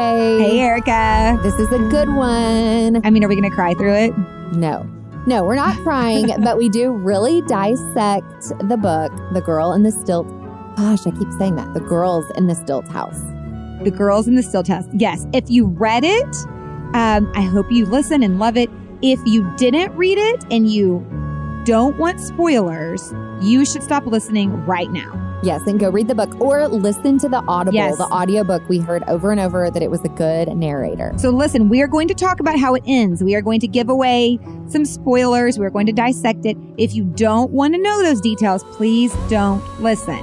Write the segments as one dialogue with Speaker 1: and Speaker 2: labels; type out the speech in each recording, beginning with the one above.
Speaker 1: Shay.
Speaker 2: Hey, Erika.
Speaker 1: This is a good one.
Speaker 2: I mean, are we going to cry through it?
Speaker 1: No. No, we're not crying, but we do really dissect the book, The Girl in the Stilt. Gosh, I keep saying that. The Girls in the Stilt House.
Speaker 2: The Girls in the Stilt House. Yes. If you read it, um, I hope you listen and love it. If you didn't read it and you don't want spoilers, you should stop listening right now.
Speaker 1: Yes, and go read the book or listen to the Audible,
Speaker 2: Yes.
Speaker 1: the audiobook. We heard over and over that it was a good narrator.
Speaker 2: So, listen, we are going to talk about how it ends. We are going to give away some spoilers. We're going to dissect it. If you don't want to know those details, please don't listen.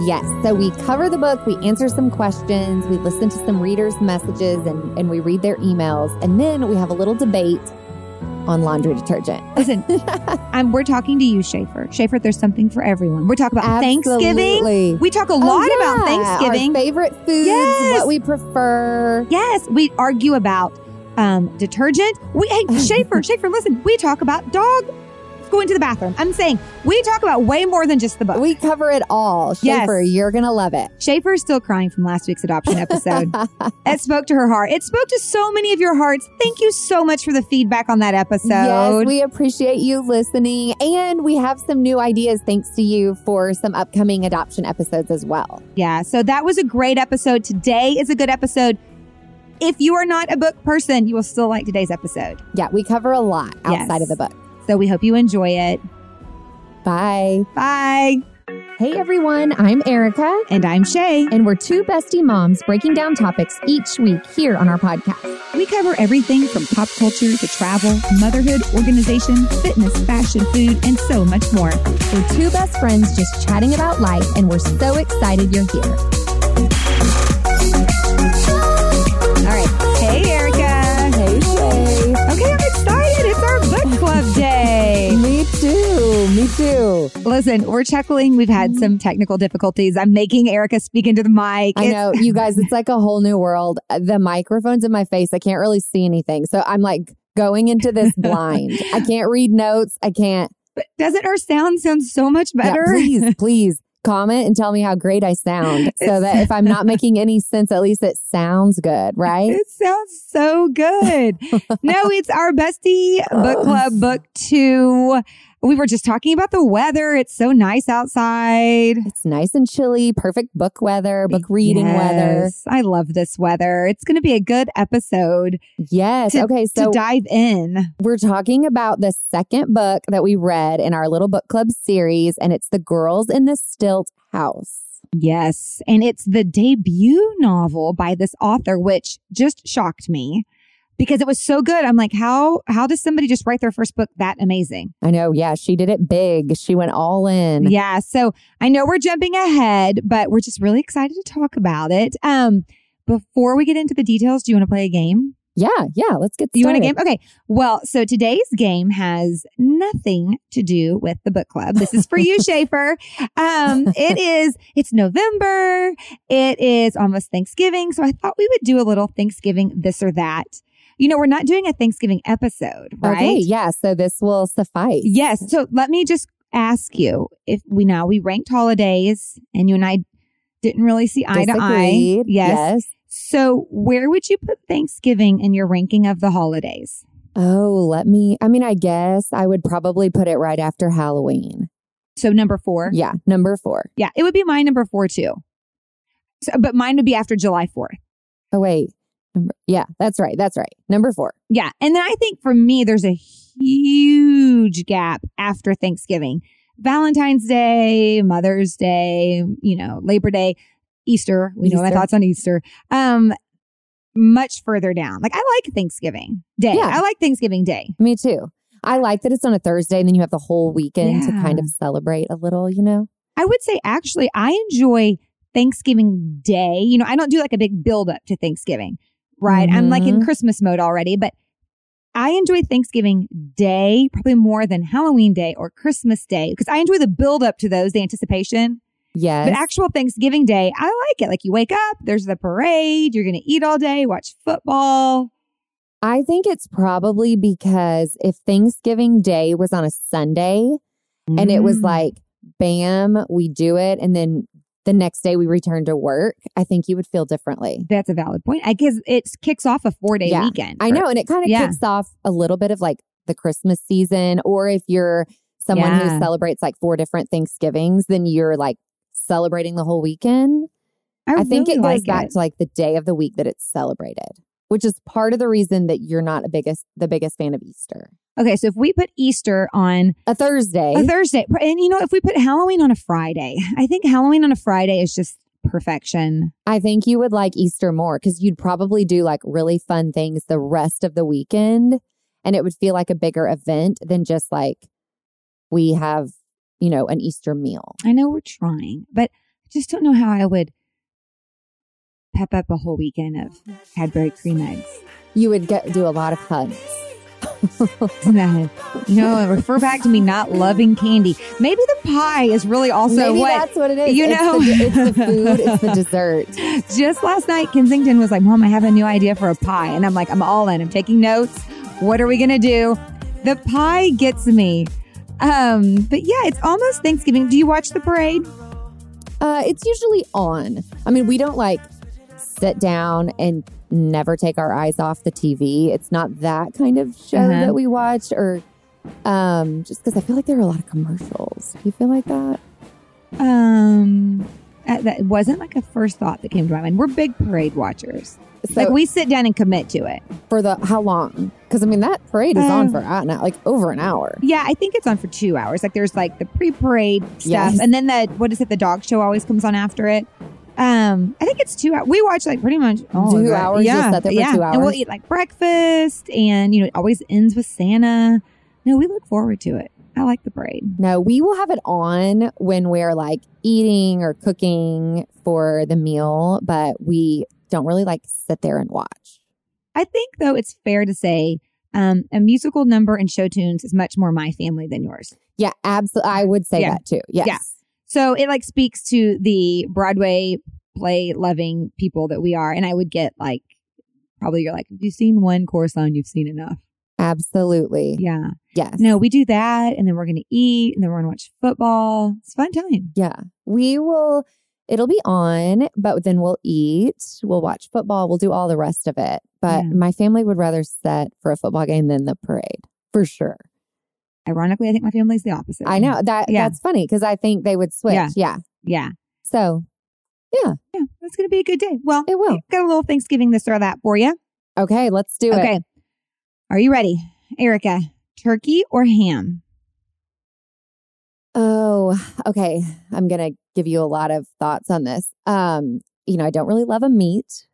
Speaker 1: Yes. So we cover the book, we answer some questions, we listen to some readers' messages, and, and we read their emails. And then we have a little debate on laundry detergent.
Speaker 2: Listen, I'm, we're talking to you, Schaefer. Schaefer, there's something for everyone. We're talking about Thanksgiving. We talk a
Speaker 1: Oh,
Speaker 2: lot
Speaker 1: yeah.
Speaker 2: about Thanksgiving.
Speaker 1: Our favorite foods,
Speaker 2: Yes.
Speaker 1: what we prefer.
Speaker 2: Yes, we argue about um, detergent. We hey Schaefer, Schaefer, listen, we talk about dog going to the bathroom. I'm saying we talk about way more than just the book.
Speaker 1: We cover it all.
Speaker 2: Yes.
Speaker 1: You're going to love it.
Speaker 2: Schaefer is still crying from last week's adoption episode. it spoke to her heart. It spoke to so many of your hearts. Thank you so much for the feedback on that episode.
Speaker 1: Yes, we appreciate you listening. And we have some new ideas thanks to you for some upcoming adoption episodes as well.
Speaker 2: yeah, so that was a great episode. Today is a good episode. If you are not a book person, you will still like today's episode.
Speaker 1: Yeah, we cover a lot outside
Speaker 2: Yes.
Speaker 1: of the book.
Speaker 2: So we hope you enjoy it.
Speaker 1: Bye.
Speaker 2: Bye.
Speaker 1: Hey everyone, I'm Erika.
Speaker 2: And I'm Shay.
Speaker 1: And we're two bestie moms breaking down topics each week here on our podcast.
Speaker 2: We cover everything from pop culture to travel, motherhood, organization, fitness, fashion, food, and so much more.
Speaker 1: We're two best friends just chatting about life, and we're so excited you're here. Too.
Speaker 2: Listen, we're chuckling. We've had some technical difficulties. I'm making Erika speak into the mic.
Speaker 1: I
Speaker 2: It's-
Speaker 1: know, you guys, it's like a whole new world. The microphone's in my face. I can't really see anything. So I'm like going into this blind. I can't read notes. I can't.
Speaker 2: But doesn't her sound sound so much
Speaker 1: Yeah,
Speaker 2: better?
Speaker 1: please, please comment and tell me how great I sound so that if I'm not making any sense, at least it sounds good, right?
Speaker 2: It sounds so good. no, it's our bestie book oh. club book two. We were just talking about the weather. It's so nice outside.
Speaker 1: It's nice and chilly, perfect book weather, book reading weather.
Speaker 2: I love this weather. It's going to be a good episode
Speaker 1: Yes.
Speaker 2: To-
Speaker 1: okay. So to
Speaker 2: dive in.
Speaker 1: we're talking about the second book that we read in our little book club series, and it's The Girls in the Stilt House.
Speaker 2: Yes. And it's the debut novel by this author, which just shocked me because it was so good. I'm like, how, how does somebody just write their first book that amazing?
Speaker 1: I know. Yeah. She did it big. She went all in.
Speaker 2: Yeah. So I know we're jumping ahead, but we're just really excited to talk about it. Um, before we get into the details, do you want to play a game?
Speaker 1: Yeah. Yeah. Let's get
Speaker 2: You want a game? Okay. Well, so today's game has nothing to do with the book club. This is for you, Schaefer. Um, it is, it's November. It is almost Thanksgiving. So I thought we would do a little Thanksgiving this or that. You know, we're not doing a Thanksgiving episode, oh, right?
Speaker 1: Okay. Yeah. So this will suffice.
Speaker 2: Yes. So let me just ask you if we now we ranked holidays and you and I didn't really see eye to eye. Yes.
Speaker 1: yes.
Speaker 2: So where would you put Thanksgiving in your ranking of the holidays?
Speaker 1: Oh, let me. I mean, I guess I would probably put it right after Halloween.
Speaker 2: So number four.
Speaker 1: Yeah. Number four.
Speaker 2: Yeah, it would be my number four too. So, but mine would be after July 4th.
Speaker 1: Oh, wait. Number, yeah. That's right. That's right. Number four.
Speaker 2: Yeah. And then I think for me, there's a huge gap after Thanksgiving. Valentine's Day, Mother's Day, you know, Labor Day, Easter. We know my thoughts on Easter. Um, much further down. Like I like Thanksgiving Day.
Speaker 1: Yeah.
Speaker 2: I like Thanksgiving Day.
Speaker 1: Me too. I like that it's on a Thursday and then you have the whole weekend to kind of celebrate a little, you know?
Speaker 2: I would say actually I enjoy Thanksgiving Day. You know, I don't do like a big build up to Thanksgiving, right? I'm like in
Speaker 1: Mhm.
Speaker 2: Christmas mode already, but I enjoy Thanksgiving Day probably more than Halloween Day or Christmas Day because I enjoy the build up to those, the anticipation.
Speaker 1: Yes.
Speaker 2: But actual Thanksgiving Day, I like it. Like you wake up, there's the parade, you're going to eat all day, watch football.
Speaker 1: I think it's probably because if Thanksgiving Day was on a Sunday and it was
Speaker 2: Mm.
Speaker 1: like, bam, we do it. And then the next day we return to work, I think you would feel differently.
Speaker 2: That's a valid point. I guess it kicks off a four day
Speaker 1: Yeah,
Speaker 2: weekend.
Speaker 1: I know. And it kind of
Speaker 2: Yeah.
Speaker 1: kicks off a little bit of like the Christmas season, or if you're someone
Speaker 2: Yeah.
Speaker 1: who celebrates like four different Thanksgivings, then you're like celebrating the whole weekend. I, think
Speaker 2: really
Speaker 1: it goes
Speaker 2: like
Speaker 1: back
Speaker 2: it.
Speaker 1: to like the day of the week that it's celebrated, which is part of the reason that you're not a biggest the biggest fan of Easter.
Speaker 2: Okay, so if we put Easter on
Speaker 1: A Thursday.
Speaker 2: a Thursday, and you know, if we put Halloween on a Friday, I think Halloween on a Friday is just perfection.
Speaker 1: I think you would like Easter more because you'd probably do like really fun things the rest of the weekend and it would feel like a bigger event than just like we have, you know, an Easter meal.
Speaker 2: I know we're trying, but I just don't know how I would pep up a whole weekend of Cadbury cream eggs.
Speaker 1: You would get do a lot of hugs.
Speaker 2: Know, refer back to me not loving candy. Maybe the pie is really also
Speaker 1: Maybe
Speaker 2: what
Speaker 1: that's what it is.
Speaker 2: you
Speaker 1: It's
Speaker 2: know.
Speaker 1: the, it's the food, it's the dessert.
Speaker 2: Just last night, Kensington was like, Mom, I have a new idea for a pie. And I'm like, I'm all in. I'm taking notes. What are we going to do? The pie gets me. Um, but yeah, it's almost Thanksgiving. Do you watch the parade?
Speaker 1: Uh, it's usually on. I mean, we don't like sit down and never take our eyes off the TV. It's not that kind of show
Speaker 2: Uh-huh.
Speaker 1: that we watch, or um, just because I feel like there are a lot of commercials. Do you feel like that?
Speaker 2: Um, uh, that wasn't like a first thought that came to my mind. We're big parade watchers.
Speaker 1: So
Speaker 2: like we sit down and commit to it.
Speaker 1: for the how long? Because I mean, that parade is on
Speaker 2: Um,
Speaker 1: for uh, now, like over an hour.
Speaker 2: Yeah, I think it's on for two hours. Like there's like the pre-parade stuff,
Speaker 1: Yes.
Speaker 2: and then the what is it? The dog show always comes on after it. Um, I think it's two hours. We watch like pretty much all
Speaker 1: Two hours?
Speaker 2: Yeah,
Speaker 1: sit there for
Speaker 2: yeah.
Speaker 1: two
Speaker 2: and we'll eat like breakfast, and you know it always ends with Santa. No, we look forward to it. I like the parade.
Speaker 1: No, we will have it on when we're like eating or cooking for the meal, but we don't really like sit there and watch.
Speaker 2: I think though it's fair to say um, a musical number and show tunes is much more my family than yours.
Speaker 1: Yeah, absolutely. I would say
Speaker 2: Yeah.
Speaker 1: that too. Yes.
Speaker 2: Yeah. So it like speaks to the Broadway play loving people that we are. And I would get like, probably you're like, if you've seen one chorus line, you've seen enough.
Speaker 1: Absolutely.
Speaker 2: Yeah.
Speaker 1: Yes.
Speaker 2: No, we do that. And then we're going to eat and then we're going to watch football. It's a fun time.
Speaker 1: Yeah. We will, it'll be on, but then we'll eat, we'll watch football, we'll do all the rest of it. But
Speaker 2: Yeah.
Speaker 1: my family would rather sit for a football game than the parade for sure.
Speaker 2: Ironically, I think my family's the opposite.
Speaker 1: I know that
Speaker 2: Yeah.
Speaker 1: that's funny because I think they would switch.
Speaker 2: Yeah.
Speaker 1: Yeah.
Speaker 2: Yeah.
Speaker 1: So
Speaker 2: Yeah. Yeah. That's going to be a good day. Well,
Speaker 1: it will.
Speaker 2: got a little Thanksgiving this or that for you.
Speaker 1: Okay. Let's do it.
Speaker 2: Okay. Are you ready? Erika, turkey or ham?
Speaker 1: Oh, okay. I'm going to give you a lot of thoughts on this. Um, you know, I don't really love a meat.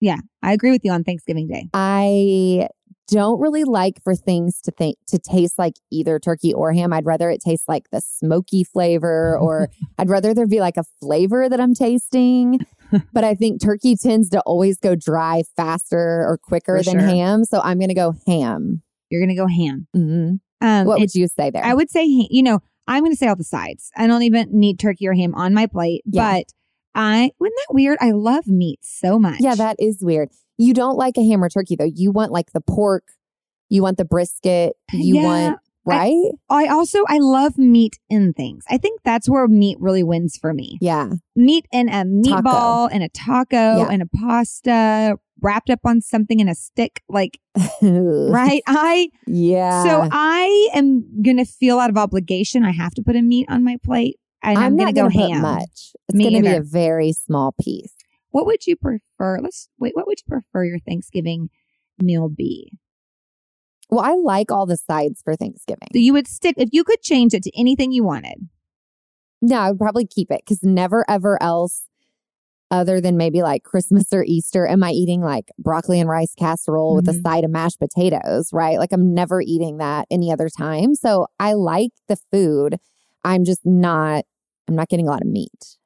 Speaker 2: Yeah, I agree with you on Thanksgiving Day.
Speaker 1: I don't really like for things to think to taste like either turkey or ham. I'd rather it taste like the smoky flavor or I'd rather there be like a flavor that I'm tasting. But I think turkey tends to always go dry faster or quicker
Speaker 2: For
Speaker 1: than
Speaker 2: sure.
Speaker 1: ham. So I'm going to go ham.
Speaker 2: You're going to go ham.
Speaker 1: hmm
Speaker 2: Um,
Speaker 1: What would you say there?
Speaker 2: I would say, you know, I'm going to say all the sides. I don't even need turkey or ham on my plate,
Speaker 1: Yeah.
Speaker 2: but I, wasn't that weird? I love meat so much.
Speaker 1: yeah, that is weird. You don't like a ham or turkey though. You want like the pork. You want the brisket. You
Speaker 2: Yeah,
Speaker 1: want right?
Speaker 2: I also, I love meat in things. I think that's where meat really wins for me.
Speaker 1: yeah.
Speaker 2: Meat in a meatball and a taco
Speaker 1: Yeah.
Speaker 2: and a pasta wrapped up on something in a stick. Like,
Speaker 1: right.
Speaker 2: I,
Speaker 1: Yeah.
Speaker 2: so I am going to feel out of obligation. I have to put a meat on my plate. And I'm,
Speaker 1: I'm,
Speaker 2: going
Speaker 1: not
Speaker 2: to go
Speaker 1: going to put
Speaker 2: ham.
Speaker 1: much. It's going to be a very small piece.
Speaker 2: What would you prefer? Let's wait. What would you prefer your Thanksgiving meal be?
Speaker 1: Well, I like all the sides for Thanksgiving.
Speaker 2: So you would stick if you could change it to anything you wanted.
Speaker 1: No, I would probably keep it because never ever else, other than maybe like Christmas or Easter, am I eating like broccoli and rice casserole with a
Speaker 2: Mhm.
Speaker 1: side of mashed potatoes, right? Like I'm never eating that any other time. So I like the food. I'm just not, I'm not getting a lot of meat.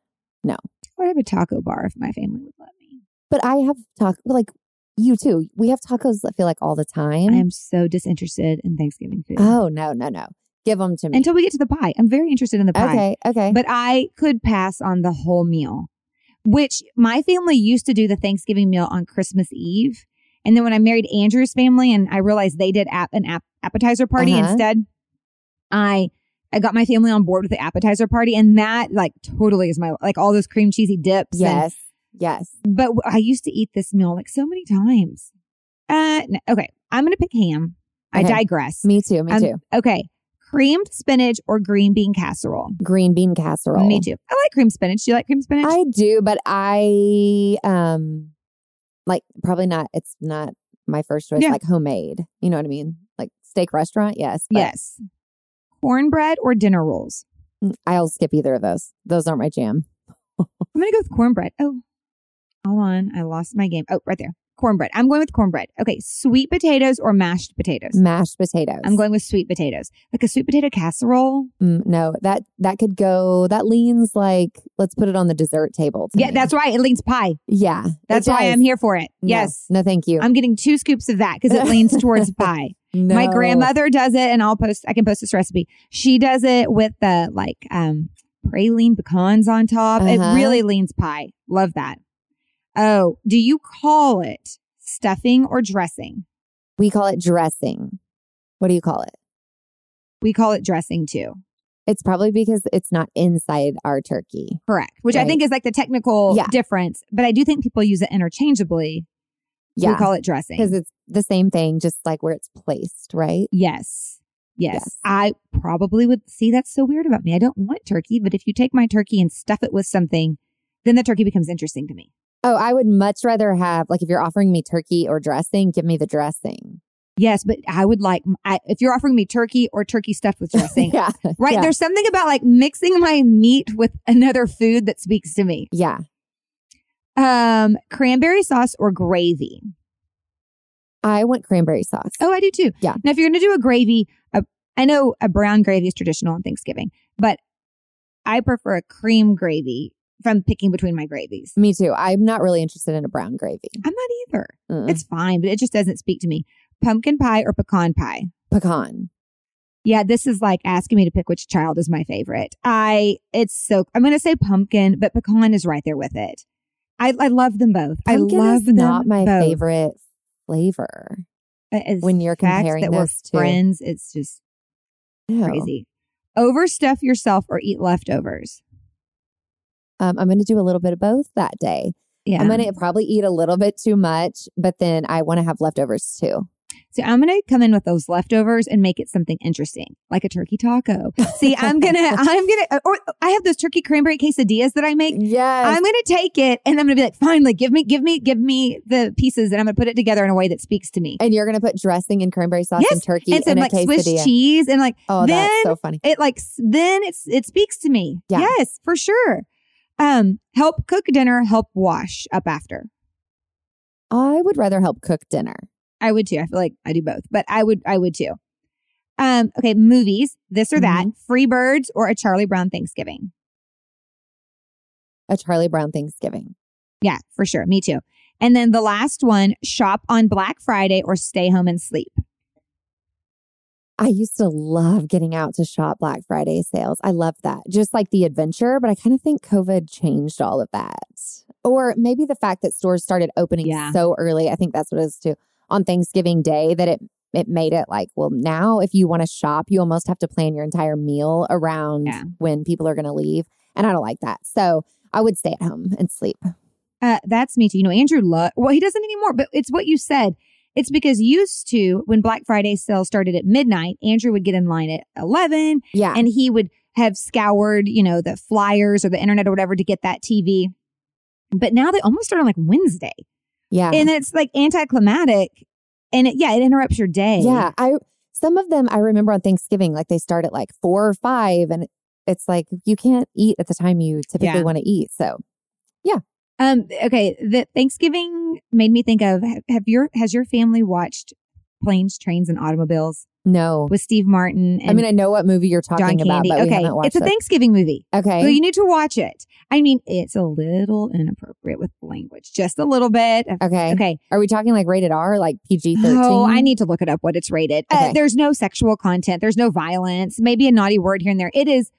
Speaker 2: I would have a taco bar if my family would let me.
Speaker 1: But I have taco, like you too. We have tacos, I feel like all the time.
Speaker 2: I am so disinterested in Thanksgiving food.
Speaker 1: oh, no, no, no. Give them to me.
Speaker 2: Until we get to the pie, I'm very interested in the pie.
Speaker 1: okay, okay.
Speaker 2: But I could pass on the whole meal, which my family used to do the Thanksgiving meal on Christmas Eve. And then when I married Andrew's family and I realized they did ap- an ap- appetizer party
Speaker 1: Uh-huh.
Speaker 2: instead, I I got my family on board with the appetizer party, and that like totally is my like all those cream cheesy dips. and-
Speaker 1: Yes. Yes.
Speaker 2: but I used to eat this meal like so many times. Uh, okay, I'm gonna pick ham. I digress.
Speaker 1: Me too. Me
Speaker 2: Um,
Speaker 1: too.
Speaker 2: Okay, creamed spinach or green bean casserole.
Speaker 1: Green bean casserole.
Speaker 2: Me too. I like cream spinach. Do you like cream spinach?
Speaker 1: I do, but I um like probably not it's not my first choice
Speaker 2: Yeah.
Speaker 1: like homemade. You know what I mean? Like steak restaurant, yes. but
Speaker 2: yes. Cornbread or dinner rolls.
Speaker 1: I'll skip either of those. Those aren't my jam.
Speaker 2: I'm gonna go with cornbread. Oh, hold on. I lost my game. Oh, right there. Cornbread. I'm going with cornbread. Okay, sweet potatoes or mashed potatoes.
Speaker 1: Mashed potatoes.
Speaker 2: I'm going with sweet potatoes. Like a sweet potato casserole.
Speaker 1: Mm, no, that that could go that leans like let's put it on the dessert table.
Speaker 2: Yeah,
Speaker 1: me.
Speaker 2: that's right. It leans pie.
Speaker 1: yeah.
Speaker 2: That's why. I'm here for it.
Speaker 1: No,
Speaker 2: Yes.
Speaker 1: No, thank you.
Speaker 2: I'm getting two scoops of that because it leans towards pie. My grandmother does it, and I'll post. I can post this recipe. She does it with the like um praline pecans on top. It
Speaker 1: Uh-huh.
Speaker 2: really leans pie. Love that. Oh, do you call it stuffing or dressing?
Speaker 1: We call it dressing. What do you call it?
Speaker 2: We call it dressing too.
Speaker 1: It's probably because it's not inside our turkey.
Speaker 2: Correct. Which I think is like the technical
Speaker 1: Yeah.
Speaker 2: difference, but I do think people use it interchangeably.
Speaker 1: Yeah.
Speaker 2: We call it dressing.
Speaker 1: Because it's the same thing, just like where it's placed, right?
Speaker 2: Yes. yes.
Speaker 1: Yes.
Speaker 2: I probably would see that's so weird about me. I don't want turkey, but if you take my turkey and stuff it with something, then the turkey becomes interesting to me.
Speaker 1: Oh, I would much rather have like if you're offering me turkey or dressing, give me the dressing.
Speaker 2: Yes, but I would like I, if you're offering me turkey or turkey stuffed with dressing.
Speaker 1: yeah.
Speaker 2: Right?
Speaker 1: Yeah.
Speaker 2: There's something about like mixing my meat with another food that speaks to me.
Speaker 1: Yeah.
Speaker 2: Um, cranberry sauce or gravy.
Speaker 1: I want cranberry sauce.
Speaker 2: Oh, I do too.
Speaker 1: Yeah.
Speaker 2: Now, if you're going to do a gravy, a, I know a brown gravy is traditional on Thanksgiving, but I prefer a cream gravy from picking between my gravies.
Speaker 1: Me too. I'm not really interested in a brown gravy.
Speaker 2: I'm not either.
Speaker 1: Mm.
Speaker 2: It's fine, but it just doesn't speak to me. Pumpkin pie or pecan pie?
Speaker 1: pecan.
Speaker 2: Yeah, this is like asking me to pick which child is my favorite. I, it's so, I'm going to say pumpkin, but pecan is right there with it. I, I love them both.
Speaker 1: Pumpkin
Speaker 2: I love them
Speaker 1: not my
Speaker 2: both.
Speaker 1: favorite flavor.
Speaker 2: As
Speaker 1: when you're comparing
Speaker 2: that we're
Speaker 1: two.
Speaker 2: friends, it's just
Speaker 1: No.
Speaker 2: crazy. Overstuff yourself or eat leftovers.
Speaker 1: Um, I'm going to do a little bit of both that day.
Speaker 2: Yeah.
Speaker 1: I'm going to probably eat a little bit too much, but then I want to have leftovers too.
Speaker 2: So I'm going to come in with those leftovers and make it something interesting, like a turkey taco. See, I'm going to, I'm going to, or I have those turkey cranberry quesadillas that I make.
Speaker 1: Yes.
Speaker 2: I'm going to take it and I'm going to be like, finally, give me, give me, give me the pieces and I'm going to put it together in a way that speaks to me.
Speaker 1: and you're going to put dressing and cranberry sauce
Speaker 2: Yes,
Speaker 1: and turkey
Speaker 2: And some like Swiss cheese and like,
Speaker 1: Oh,
Speaker 2: then
Speaker 1: that's so funny.
Speaker 2: it like, then it's, it speaks to me.
Speaker 1: Yeah.
Speaker 2: Yes, for sure. Um, help cook dinner, help wash up after.
Speaker 1: I would rather help cook dinner.
Speaker 2: I would too. I feel like I do both, but I would, I would too. Um, okay, movies, this or that,
Speaker 1: Mm-hmm.
Speaker 2: Free Birds or a Charlie Brown Thanksgiving.
Speaker 1: A Charlie Brown Thanksgiving.
Speaker 2: Yeah, for sure. Me too. And then the last one, shop on Black Friday or stay home and sleep.
Speaker 1: I used to love getting out to shop Black Friday sales. I loved that. Just like the adventure, but I kind of think COVID changed all of that. Or maybe the fact that stores started opening
Speaker 2: Yeah.
Speaker 1: so early. I think that's what it is too. On Thanksgiving Day that it it made it like, well, now if you want to shop, you almost have to plan your entire meal around
Speaker 2: Yeah.
Speaker 1: when people are going to leave. And I don't like that. So I would stay at home and sleep.
Speaker 2: Uh, that's me too. You know, Andrew Luck, well, he doesn't anymore, but it's what you said. It's because used to when Black Friday sales started at midnight, Andrew would get in line at 11
Speaker 1: Yeah.
Speaker 2: and he would have scoured, you know, the flyers or the internet or whatever to get that TV. But now they almost start on like Wednesday.
Speaker 1: Yeah.
Speaker 2: And it's like anticlimactic. And it, yeah, it interrupts your day.
Speaker 1: Yeah, I some of them I remember on Thanksgiving, like they start at like four or five, and it's like you can't eat at the time you typically
Speaker 2: Yeah.
Speaker 1: want to eat. So yeah.
Speaker 2: Um, okay. The Thanksgiving made me think of, have, have your, has your family watched Planes, Trains and Automobiles
Speaker 1: no,
Speaker 2: with Steve Martin
Speaker 1: I mean I know what movie you're talking about, but we
Speaker 2: Okay.
Speaker 1: haven't watched
Speaker 2: It's a
Speaker 1: it.
Speaker 2: Thanksgiving movie.
Speaker 1: Okay,
Speaker 2: So you need to watch it. I mean, it's a little inappropriate with language, just a little bit.
Speaker 1: okay.
Speaker 2: Okay.
Speaker 1: Are we talking like rated R, like PG thirteen?
Speaker 2: Oh, I need to look it up what it's rated. Uh, there's no sexual content. There's no violence. Maybe a naughty word here and there. It is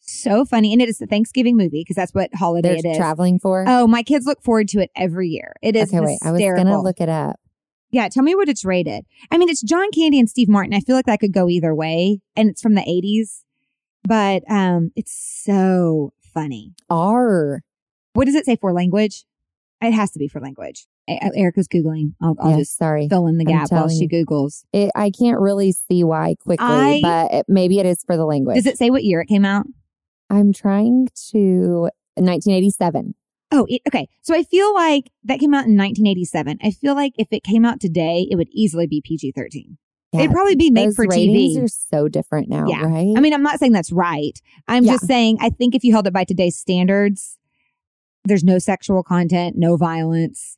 Speaker 2: so funny. And it is a Thanksgiving movie because that's what holiday
Speaker 1: They're
Speaker 2: it is.
Speaker 1: traveling for.
Speaker 2: Oh, my kids look forward to it every year. It is
Speaker 1: okay, wait. I was gonna look it up.
Speaker 2: Yeah, tell me what it's rated. I mean, it's John Candy and Steve Martin. I feel like that could go either way, and it's from the '80s. but um, it's so funny.
Speaker 1: R.
Speaker 2: What does it say for language? It has to be for language. E- Erika's googling. I'll, I'll just
Speaker 1: sorry.
Speaker 2: fill in the gap while she googles.
Speaker 1: It, I can't really see why quickly,
Speaker 2: I-
Speaker 1: but it, maybe it is for the language.
Speaker 2: Does it say what year it came out?
Speaker 1: I'm trying to 1987.
Speaker 2: Oh, it, okay. So I feel like that came out in 1987. I feel like if it came out today, it would easily be PG 13. It'd probably be made for
Speaker 1: ratings
Speaker 2: TV.
Speaker 1: are so different now,
Speaker 2: Yeah.
Speaker 1: right?
Speaker 2: I mean, I'm not saying that's right. I'm
Speaker 1: Yeah.
Speaker 2: just saying I think if you held it by today's standards, there's no sexual content, no violence,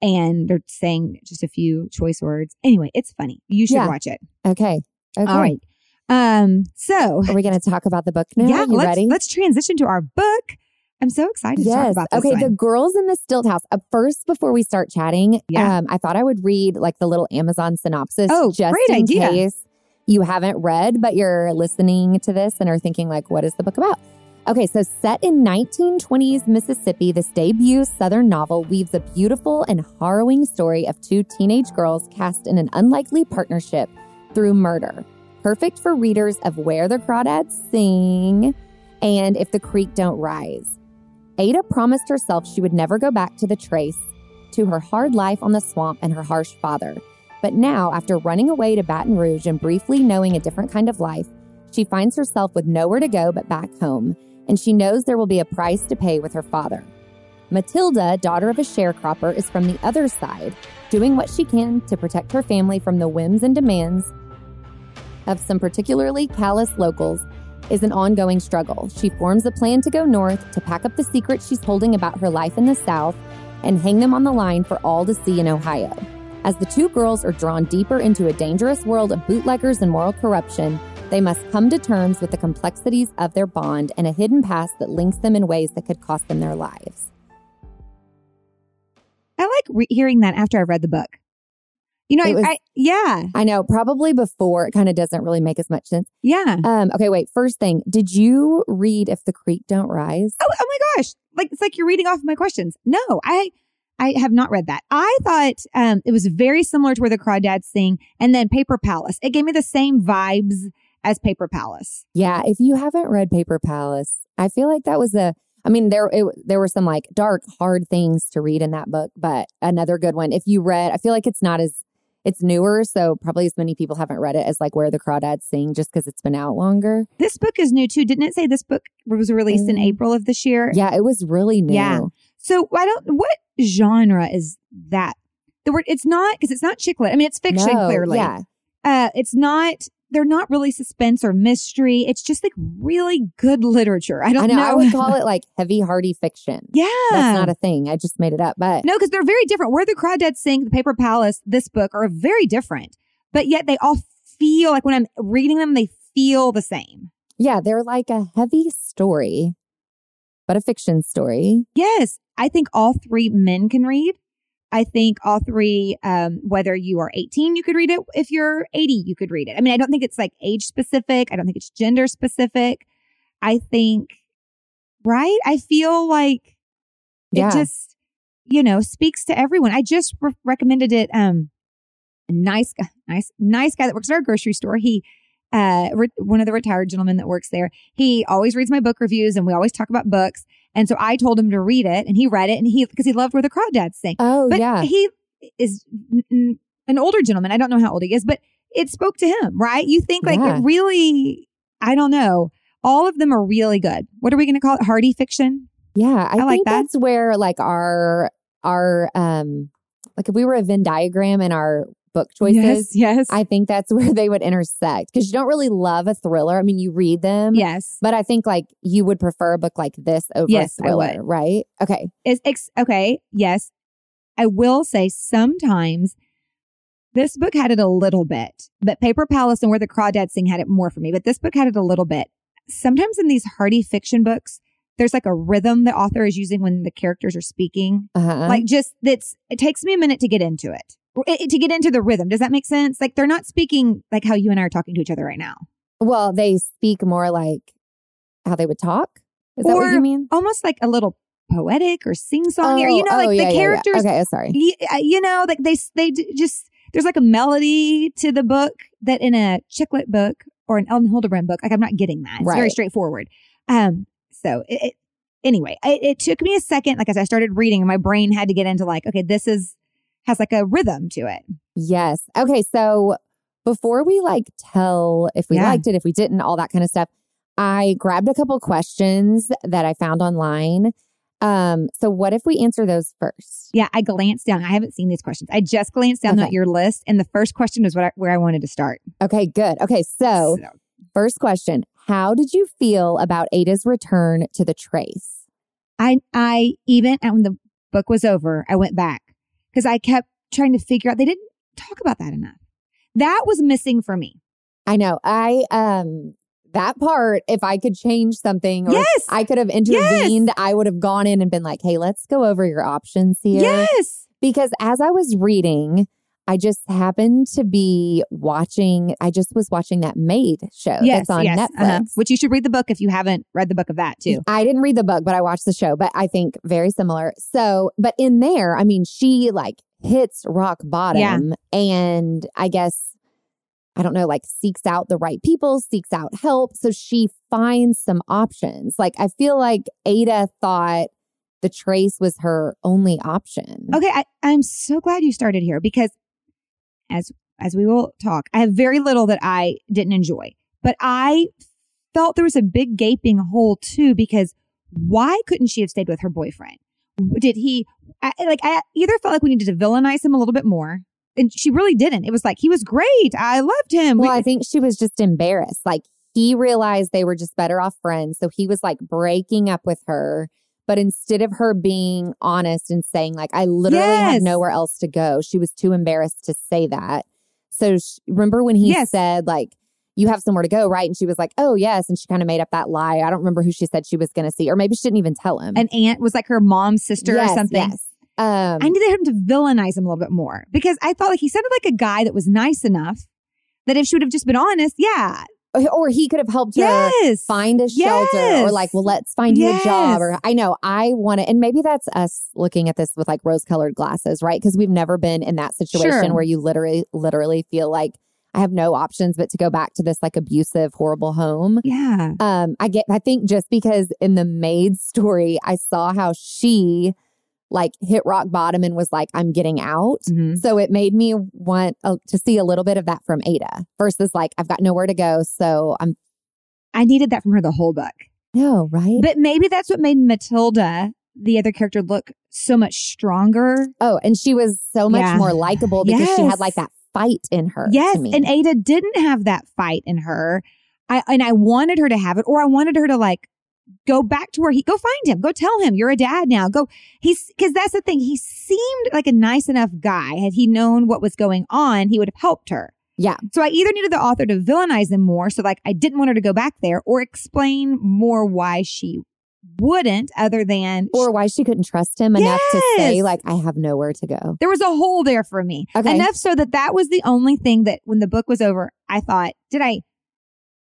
Speaker 2: and they're saying just a few choice words. Anyway, it's funny. You should
Speaker 1: Yeah.
Speaker 2: watch it.
Speaker 1: okay. Okay.
Speaker 2: All right. Um, so
Speaker 1: Are we going to talk about the book now?
Speaker 2: yeah,
Speaker 1: you
Speaker 2: let's
Speaker 1: ready?
Speaker 2: let's transition to our book. I'm so excited to talk
Speaker 1: Yes.
Speaker 2: about this
Speaker 1: Okay. The girls in the stilt house. Uh, first, before we start chatting,
Speaker 2: Yeah.
Speaker 1: um, I thought I would read like the little Amazon synopsis.
Speaker 2: Oh,
Speaker 1: just
Speaker 2: great
Speaker 1: in
Speaker 2: idea.
Speaker 1: case you haven't read, but you're listening to this and are thinking like, what is the book about? Okay, so set in 1920s Mississippi, this debut Southern novel weaves a beautiful and harrowing story of two teenage girls cast in an unlikely partnership through murder. Perfect for readers of Where the Crawdads Sing and If the Creek Don't Rise. Ada promised herself she would never go back to the trace, to her hard life on the swamp and her harsh father. But now, after running away to Baton Rouge and briefly knowing a different kind of life, she finds herself with nowhere to go but back home, and she knows there will be a price to pay with her father. Matilda, daughter of a sharecropper, is from the other side, doing what she can to protect her family from the whims and demands of some particularly callous locals is an ongoing struggle. She forms a plan to go north, to pack up the secrets she's holding about her life in the South, and hang them on the line for all to see in Ohio. As the two girls are drawn deeper into a dangerous world of bootleggers and moral corruption, they must come to terms with the complexities of their bond and a hidden past that links them in ways that could cost them their lives.
Speaker 2: I like re- hearing that after I've read the book. You know,
Speaker 1: was-
Speaker 2: I yeah,
Speaker 1: I know, probably before it kind of doesn't really make as much sense.
Speaker 2: yeah.
Speaker 1: Um, okay, wait. First thing, did you read If the Creek Don't Rise?
Speaker 2: Oh, oh my gosh! Like it's like you're reading off my questions. No, I I have not read that. I thought um, it was very similar to where the Crawdads sing, and then Paper Palace. It gave me the same vibes as Paper Palace.
Speaker 1: Yeah, if you haven't read Paper Palace, I feel like that was a. I mean, there it, there were some like dark, hard things to read in that book, but another good one. If you read, I feel like it's not as it's newer, so probably as many people haven't read it as like Where the Crawdads Sing, just because it's been out longer.
Speaker 2: This book is new too. Didn't it say this book was released in
Speaker 1: Mm.
Speaker 2: April of this year?
Speaker 1: Yeah, it was really new.
Speaker 2: Yeah. So I don't. What genre is that? The word. It's not because it's not chick lit. I mean, it's fiction
Speaker 1: No,
Speaker 2: clearly.
Speaker 1: Yeah,
Speaker 2: Uh, it's not. They're not really suspense or mystery. It's just like really good literature. I don't
Speaker 1: I know.
Speaker 2: know.
Speaker 1: I would call it like heavy, hardy fiction.
Speaker 2: yeah.
Speaker 1: That's not a thing. I just made it up, but
Speaker 2: No, because they're very different. Where the Crawdads Sing, The Paper Palace, this book are very different, but yet they all feel like when I'm reading them, they feel the same.
Speaker 1: yeah, they're like a heavy story, but a fiction story.
Speaker 2: Yes, I think all three men can read. I think all three, um, whether you are 18, you could read it. If you're 80, you could read it. I mean, I don't think it's like age specific. I don't think it's gender specific. I think, right? I feel like
Speaker 1: Yeah.
Speaker 2: it just, you know, speaks to everyone. I just re- recommended it. Um, a nice guy, nice, nice guy that works at our grocery store. He, uh, re- one of the retired gentlemen that works there. He always reads my book reviews and we always talk about books. And so I told him to read it and he read it and he, because he loved where the crawdads sing.
Speaker 1: Oh,
Speaker 2: But
Speaker 1: yeah.
Speaker 2: he is an older gentleman. I don't know how old he is, but it spoke to him, right? You think like
Speaker 1: Yeah.
Speaker 2: it really, I don't know. All of them are really good. What are we going to call it? Hardy fiction?
Speaker 1: Yeah, I,
Speaker 2: I like that.
Speaker 1: that's where like our our um like if we were a Venn diagram and our book choices,
Speaker 2: yes.
Speaker 1: I think that's where they would intersect because you don't really love a thriller. I mean, you read them,
Speaker 2: yes.
Speaker 1: but I think like you would prefer a book like this over
Speaker 2: Yes,
Speaker 1: a thriller, right? Okay,
Speaker 2: Is ex- okay. Yes. I will say sometimes this book had it a little bit, but Paper Palace and Where the Crawdads Sing had it more for me. But this book had it a little bit. Sometimes in these hardy fiction books, there's like a rhythm the author is using when the characters are speaking.
Speaker 1: uh-huh.
Speaker 2: Like just that's it takes me a minute to get into it. It- it- to get into the rhythm. Does that make sense? Like they're not speaking like how you and I are talking to each other right now.
Speaker 1: well, they speak more like how they would talk. Is that what
Speaker 2: Or-
Speaker 1: you mean?
Speaker 2: Almost like a little poetic or sing songy. or you know, like
Speaker 1: oh,
Speaker 2: the
Speaker 1: yeah, yeah, yeah.
Speaker 2: characters
Speaker 1: Okay, oh, sorry.
Speaker 2: you, uh, you know, like they they just there's like a melody to the book that in a chick lit book or an Elin Hilderbrand book. Like I'm not getting that. It's very straightforward. Um, so it, it anyway, it, it took me a second. Like as I started reading, my brain had to get into like, okay, this is has like a rhythm to it.
Speaker 1: Yes. Okay. So before we like tell if we
Speaker 2: Yeah.
Speaker 1: liked it, if we didn't, all that kind of stuff, I grabbed a couple questions that I found online. Um, so what if we answer those first?
Speaker 2: Yeah, I glanced down. I haven't seen these questions. I just glanced down
Speaker 1: Okay.
Speaker 2: at your list, and the first question was what I, where I wanted to start.
Speaker 1: Okay, good. Okay, so
Speaker 2: So,
Speaker 1: first question. How did you feel about Ada's return to the trace?
Speaker 2: I I even when the book was over, I went back because I kept trying to figure out they didn't talk about that enough. That was missing for me.
Speaker 1: I know. I um that part, if I could change something or
Speaker 2: Yes.
Speaker 1: I could have intervened, I would have gone in and been like, hey, let's go over your options here.
Speaker 2: Yes.
Speaker 1: Because as I was reading, I just happened to be watching, I just was watching that Maid show
Speaker 2: Yes.
Speaker 1: that's on
Speaker 2: yes.
Speaker 1: Netflix.
Speaker 2: uh-huh. Which you should read the book if you haven't read the book of that too.
Speaker 1: I didn't read the book, but I watched the show, but I think very similar. So, but in there, I mean, she like hits rock bottom
Speaker 2: Yeah.
Speaker 1: and I guess, I don't know, like seeks out the right people, seeks out help. So she finds some options. Like, I feel like Ada thought the trace was her only option.
Speaker 2: Okay, I, I'm so glad you started here because as as we will talk, I have very little that I didn't enjoy. But I felt there was a big gaping hole too because why couldn't she have stayed with her boyfriend? Did he I, like I either felt like we needed to villainize him a little bit more and she really didn't. It was like he was great. I loved him.
Speaker 1: Well,
Speaker 2: We-
Speaker 1: I think she was just embarrassed. Like he realized they were just better off friends. So he was like breaking up with her. But instead of her being honest and saying, like, I literally
Speaker 2: Yes.
Speaker 1: have nowhere else to go, she was too embarrassed to say that. So sh remember when he
Speaker 2: Yes.
Speaker 1: said, like, you have somewhere to go, right? And she was like, oh, yes. And she kind of made up that lie. I don't remember who she said she was going to see, or maybe she didn't even tell him.
Speaker 2: an aunt was like her mom's sister
Speaker 1: Yes,
Speaker 2: or something.
Speaker 1: Yes. Um,
Speaker 2: I needed him to villainize him a little bit more because I felt like he sounded like a guy that was nice enough that if she would have just been honest, yeah,
Speaker 1: or he could have helped her
Speaker 2: yes,
Speaker 1: find a shelter or like, well, let's find you a job. Or I know I want to, and maybe that's us looking at this with like rose colored glasses, right? Because we've never been in that situation
Speaker 2: Sure.
Speaker 1: where you literally, literally feel like I have no options but to go back to this like abusive, horrible home.
Speaker 2: yeah,
Speaker 1: Um, I get, I think just because in the maid story, I saw how she like hit rock bottom and was like, I'm getting out.
Speaker 2: Mhm.
Speaker 1: So it made me want uh, to see a little bit of that from Ada versus like, I've got nowhere to go. So I'm,
Speaker 2: I needed that from her the whole book.
Speaker 1: no, right?
Speaker 2: But maybe that's what made Matilda, the other character, look so much stronger.
Speaker 1: Oh, and she was so much
Speaker 2: Yeah.
Speaker 1: more likable because she had like that fight in her.
Speaker 2: yes,
Speaker 1: to me.
Speaker 2: and Ada didn't have that fight in her. I and I wanted her to have it, or I wanted her to like go back to where he go find him, go tell him you're a dad now. Go, he's because that's the thing. He seemed like a nice enough guy. Had he known what was going on, he would have helped her.
Speaker 1: yeah,
Speaker 2: So I either needed the author to villainize him more, so like I didn't want her to go back there, or explain more why she wouldn't, other than
Speaker 1: or why she couldn't trust him enough to say like, "I have nowhere to go."
Speaker 2: there was a hole there for me.
Speaker 1: Okay.
Speaker 2: Enough so that that was the only thing that when the book was over, I thought, did I?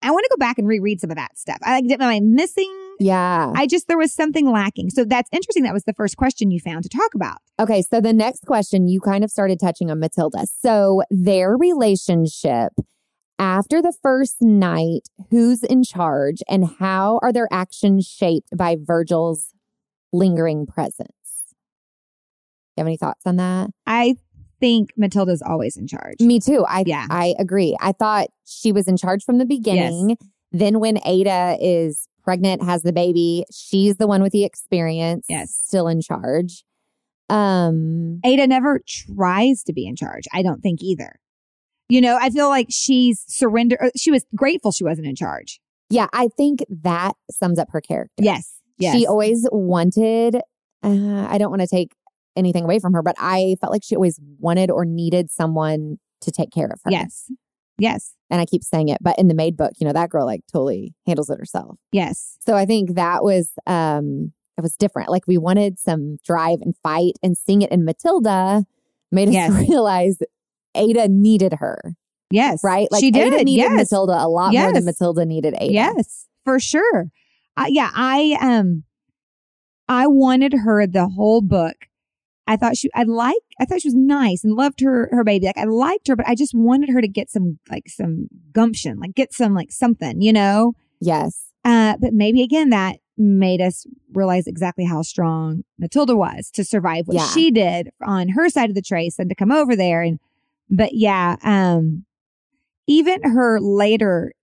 Speaker 2: I want to go back and reread some of that stuff. I like, am I missing?
Speaker 1: Yeah.
Speaker 2: I just there was something lacking. So that's interesting. That was the first question you found to talk about.
Speaker 1: Okay, so the next question you kind of started touching on Matilda. So their relationship after the first night, who's in charge, and how are their actions shaped by Virgil's lingering presence? You have any thoughts on that?
Speaker 2: I think Matilda's always in charge.
Speaker 1: Me too. I
Speaker 2: Yeah.
Speaker 1: I agree. I thought she was in charge from the beginning. Then when Ada is pregnant, has the baby, she's the one with the experience.
Speaker 2: Yes.
Speaker 1: Still in charge. Um
Speaker 2: Ada never tries to be in charge. I don't think either. You know, I feel like she's surrendered. She was grateful she wasn't in charge.
Speaker 1: yeah, I think that sums up her character.
Speaker 2: Yes. Yes.
Speaker 1: She always wanted uh, I don't want to take anything away from her, but I felt like she always wanted or needed someone to take care of her.
Speaker 2: yes. Yes.
Speaker 1: And I keep saying it, but in the maid book, you know, that girl like totally handles it herself.
Speaker 2: Yes.
Speaker 1: So I think that was um it was different. Like we wanted some drive and fight and seeing it in Matilda made us
Speaker 2: Yes.
Speaker 1: realize Ada needed her,
Speaker 2: Yes.
Speaker 1: right? Like
Speaker 2: she did.
Speaker 1: Ada needed
Speaker 2: yes.
Speaker 1: Matilda a lot more than Matilda needed Ada.
Speaker 2: Yes, for sure. Uh, yeah, I um, I wanted her the whole book. I thought she, I like, I thought she was nice and loved her, her baby. Like I liked her, but I just wanted her to get some, like some gumption, like get some, like something, you know?
Speaker 1: Yes.
Speaker 2: Uh, but maybe again, that made us realize exactly how strong Matilda was to survive what
Speaker 1: Yeah.
Speaker 2: she did on her side of the trace and to come over there. And, but yeah, um, even her later,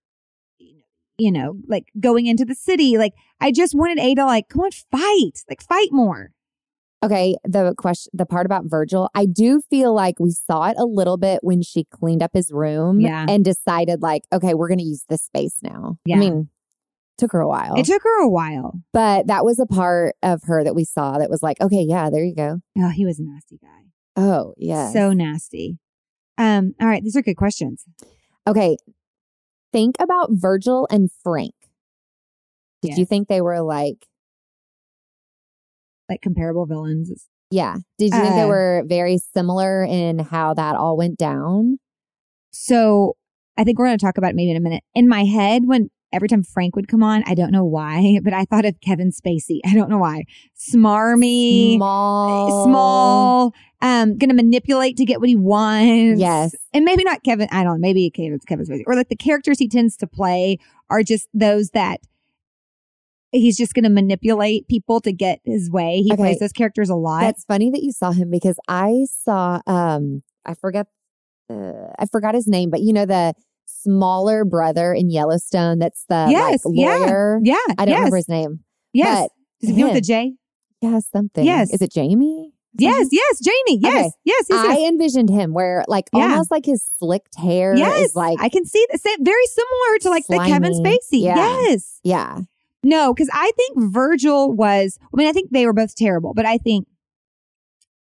Speaker 2: you know, like going into the city, like I just wanted Ada, like, come on, fight, like fight more.
Speaker 1: Okay, the question, the part about Virgil, I do feel like we saw it a little bit when she cleaned up his room
Speaker 2: Yeah.
Speaker 1: and decided, like, okay, we're going to use this space now.
Speaker 2: Yeah.
Speaker 1: I mean, took her a while,
Speaker 2: It took her a while.
Speaker 1: but that was a part of her that we saw that was like, okay, yeah, there you go.
Speaker 2: Oh, he was a nasty guy.
Speaker 1: Oh, yeah.
Speaker 2: So nasty. Um, all right, these are good questions.
Speaker 1: okay, think about Virgil and Frank. Did
Speaker 2: Yes.
Speaker 1: you think they were like,
Speaker 2: Like comparable villains.
Speaker 1: yeah? Did you think they
Speaker 2: Uh,
Speaker 1: were very similar in how that all went down?
Speaker 2: So I think we're going to talk about it maybe in a minute. In my head, when every time Frank would come on, I don't know why, but I thought of Kevin Spacey. I don't know why. Smarmy,
Speaker 1: Small,
Speaker 2: small, um, gonna manipulate to get what he wants.
Speaker 1: Yes.
Speaker 2: And maybe not Kevin, I don't know, maybe Kevin, Kevin Spacey. Or like the characters he tends to play are just those that he's just gonna manipulate people to get his way. He
Speaker 1: Okay.
Speaker 2: plays those characters a lot.
Speaker 1: That's funny that you saw him because I saw um I forget uh, I forgot his name, but you know the smaller brother in Yellowstone that's the
Speaker 2: Yes,
Speaker 1: like
Speaker 2: yeah,
Speaker 1: lawyer.
Speaker 2: yeah.
Speaker 1: I don't
Speaker 2: yes,
Speaker 1: remember his name.
Speaker 2: Yes.
Speaker 1: but
Speaker 2: Does it with
Speaker 1: the.
Speaker 2: J?
Speaker 1: Yeah, something.
Speaker 2: Yes.
Speaker 1: Is it Jamie?
Speaker 2: Yes, yes, Jamie. Yes,
Speaker 1: Okay.
Speaker 2: yes, yes, yes.
Speaker 1: I envisioned him where like
Speaker 2: Yeah.
Speaker 1: almost like his slicked hair
Speaker 2: yes,
Speaker 1: is like
Speaker 2: I can see the same, very similar to like the Kevin Spacey.
Speaker 1: Yeah.
Speaker 2: Yes.
Speaker 1: yeah.
Speaker 2: No, because I think Virgil was, I mean, I think they were both terrible, but I think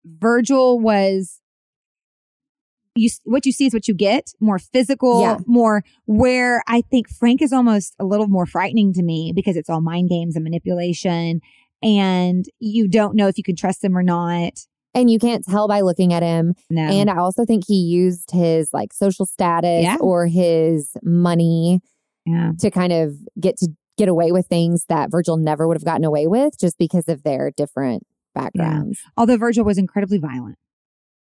Speaker 2: Virgil was, you, what you see is what you get, more physical,
Speaker 1: Yeah.
Speaker 2: more where I think Frank is almost a little more frightening to me because it's all mind games and manipulation and you don't know if you can trust him or not.
Speaker 1: And you can't tell by looking at him.
Speaker 2: No.
Speaker 1: And I also think he used his like social status
Speaker 2: Yeah.
Speaker 1: or his money
Speaker 2: yeah.
Speaker 1: to kind of get to get away with things that Virgil never would have gotten away with just because of their different backgrounds.
Speaker 2: Although Virgil was incredibly violent.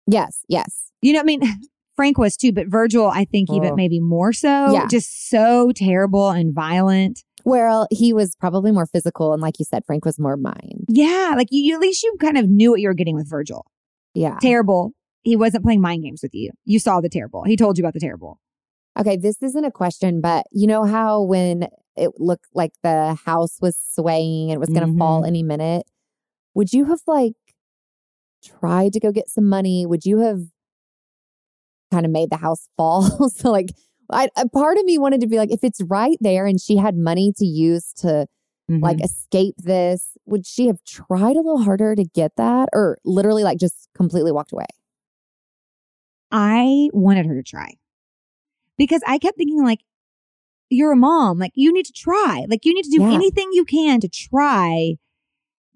Speaker 1: Yes, yes.
Speaker 2: You know, I mean, Frank was too, but Virgil, I think even
Speaker 1: Oh.
Speaker 2: maybe more so.
Speaker 1: Yeah.
Speaker 2: Just so terrible and violent.
Speaker 1: Well, he was probably more physical, and like you said, Frank was more mind.
Speaker 2: Yeah. Like you, you- at least you kind of knew what you were getting with Virgil.
Speaker 1: Yeah.
Speaker 2: Terrible. He wasn't playing mind games with you. You saw the terrible. He told you about the terrible.
Speaker 1: Okay, this isn't a question, but you know how when it looked like the house was swaying and it was going to
Speaker 2: Mhm.
Speaker 1: fall any minute, would you have like tried to go get some money? Would you have kind of made the house fall? so, like, I, a part of me wanted to be like, if it's right there and she had money to use to like escape this, would she have tried a little harder to get that or literally like just completely walked away?
Speaker 2: I wanted her to try because I kept thinking like, you're a mom. Like you need to try. Like you need to do
Speaker 1: Yeah.
Speaker 2: anything you can to try.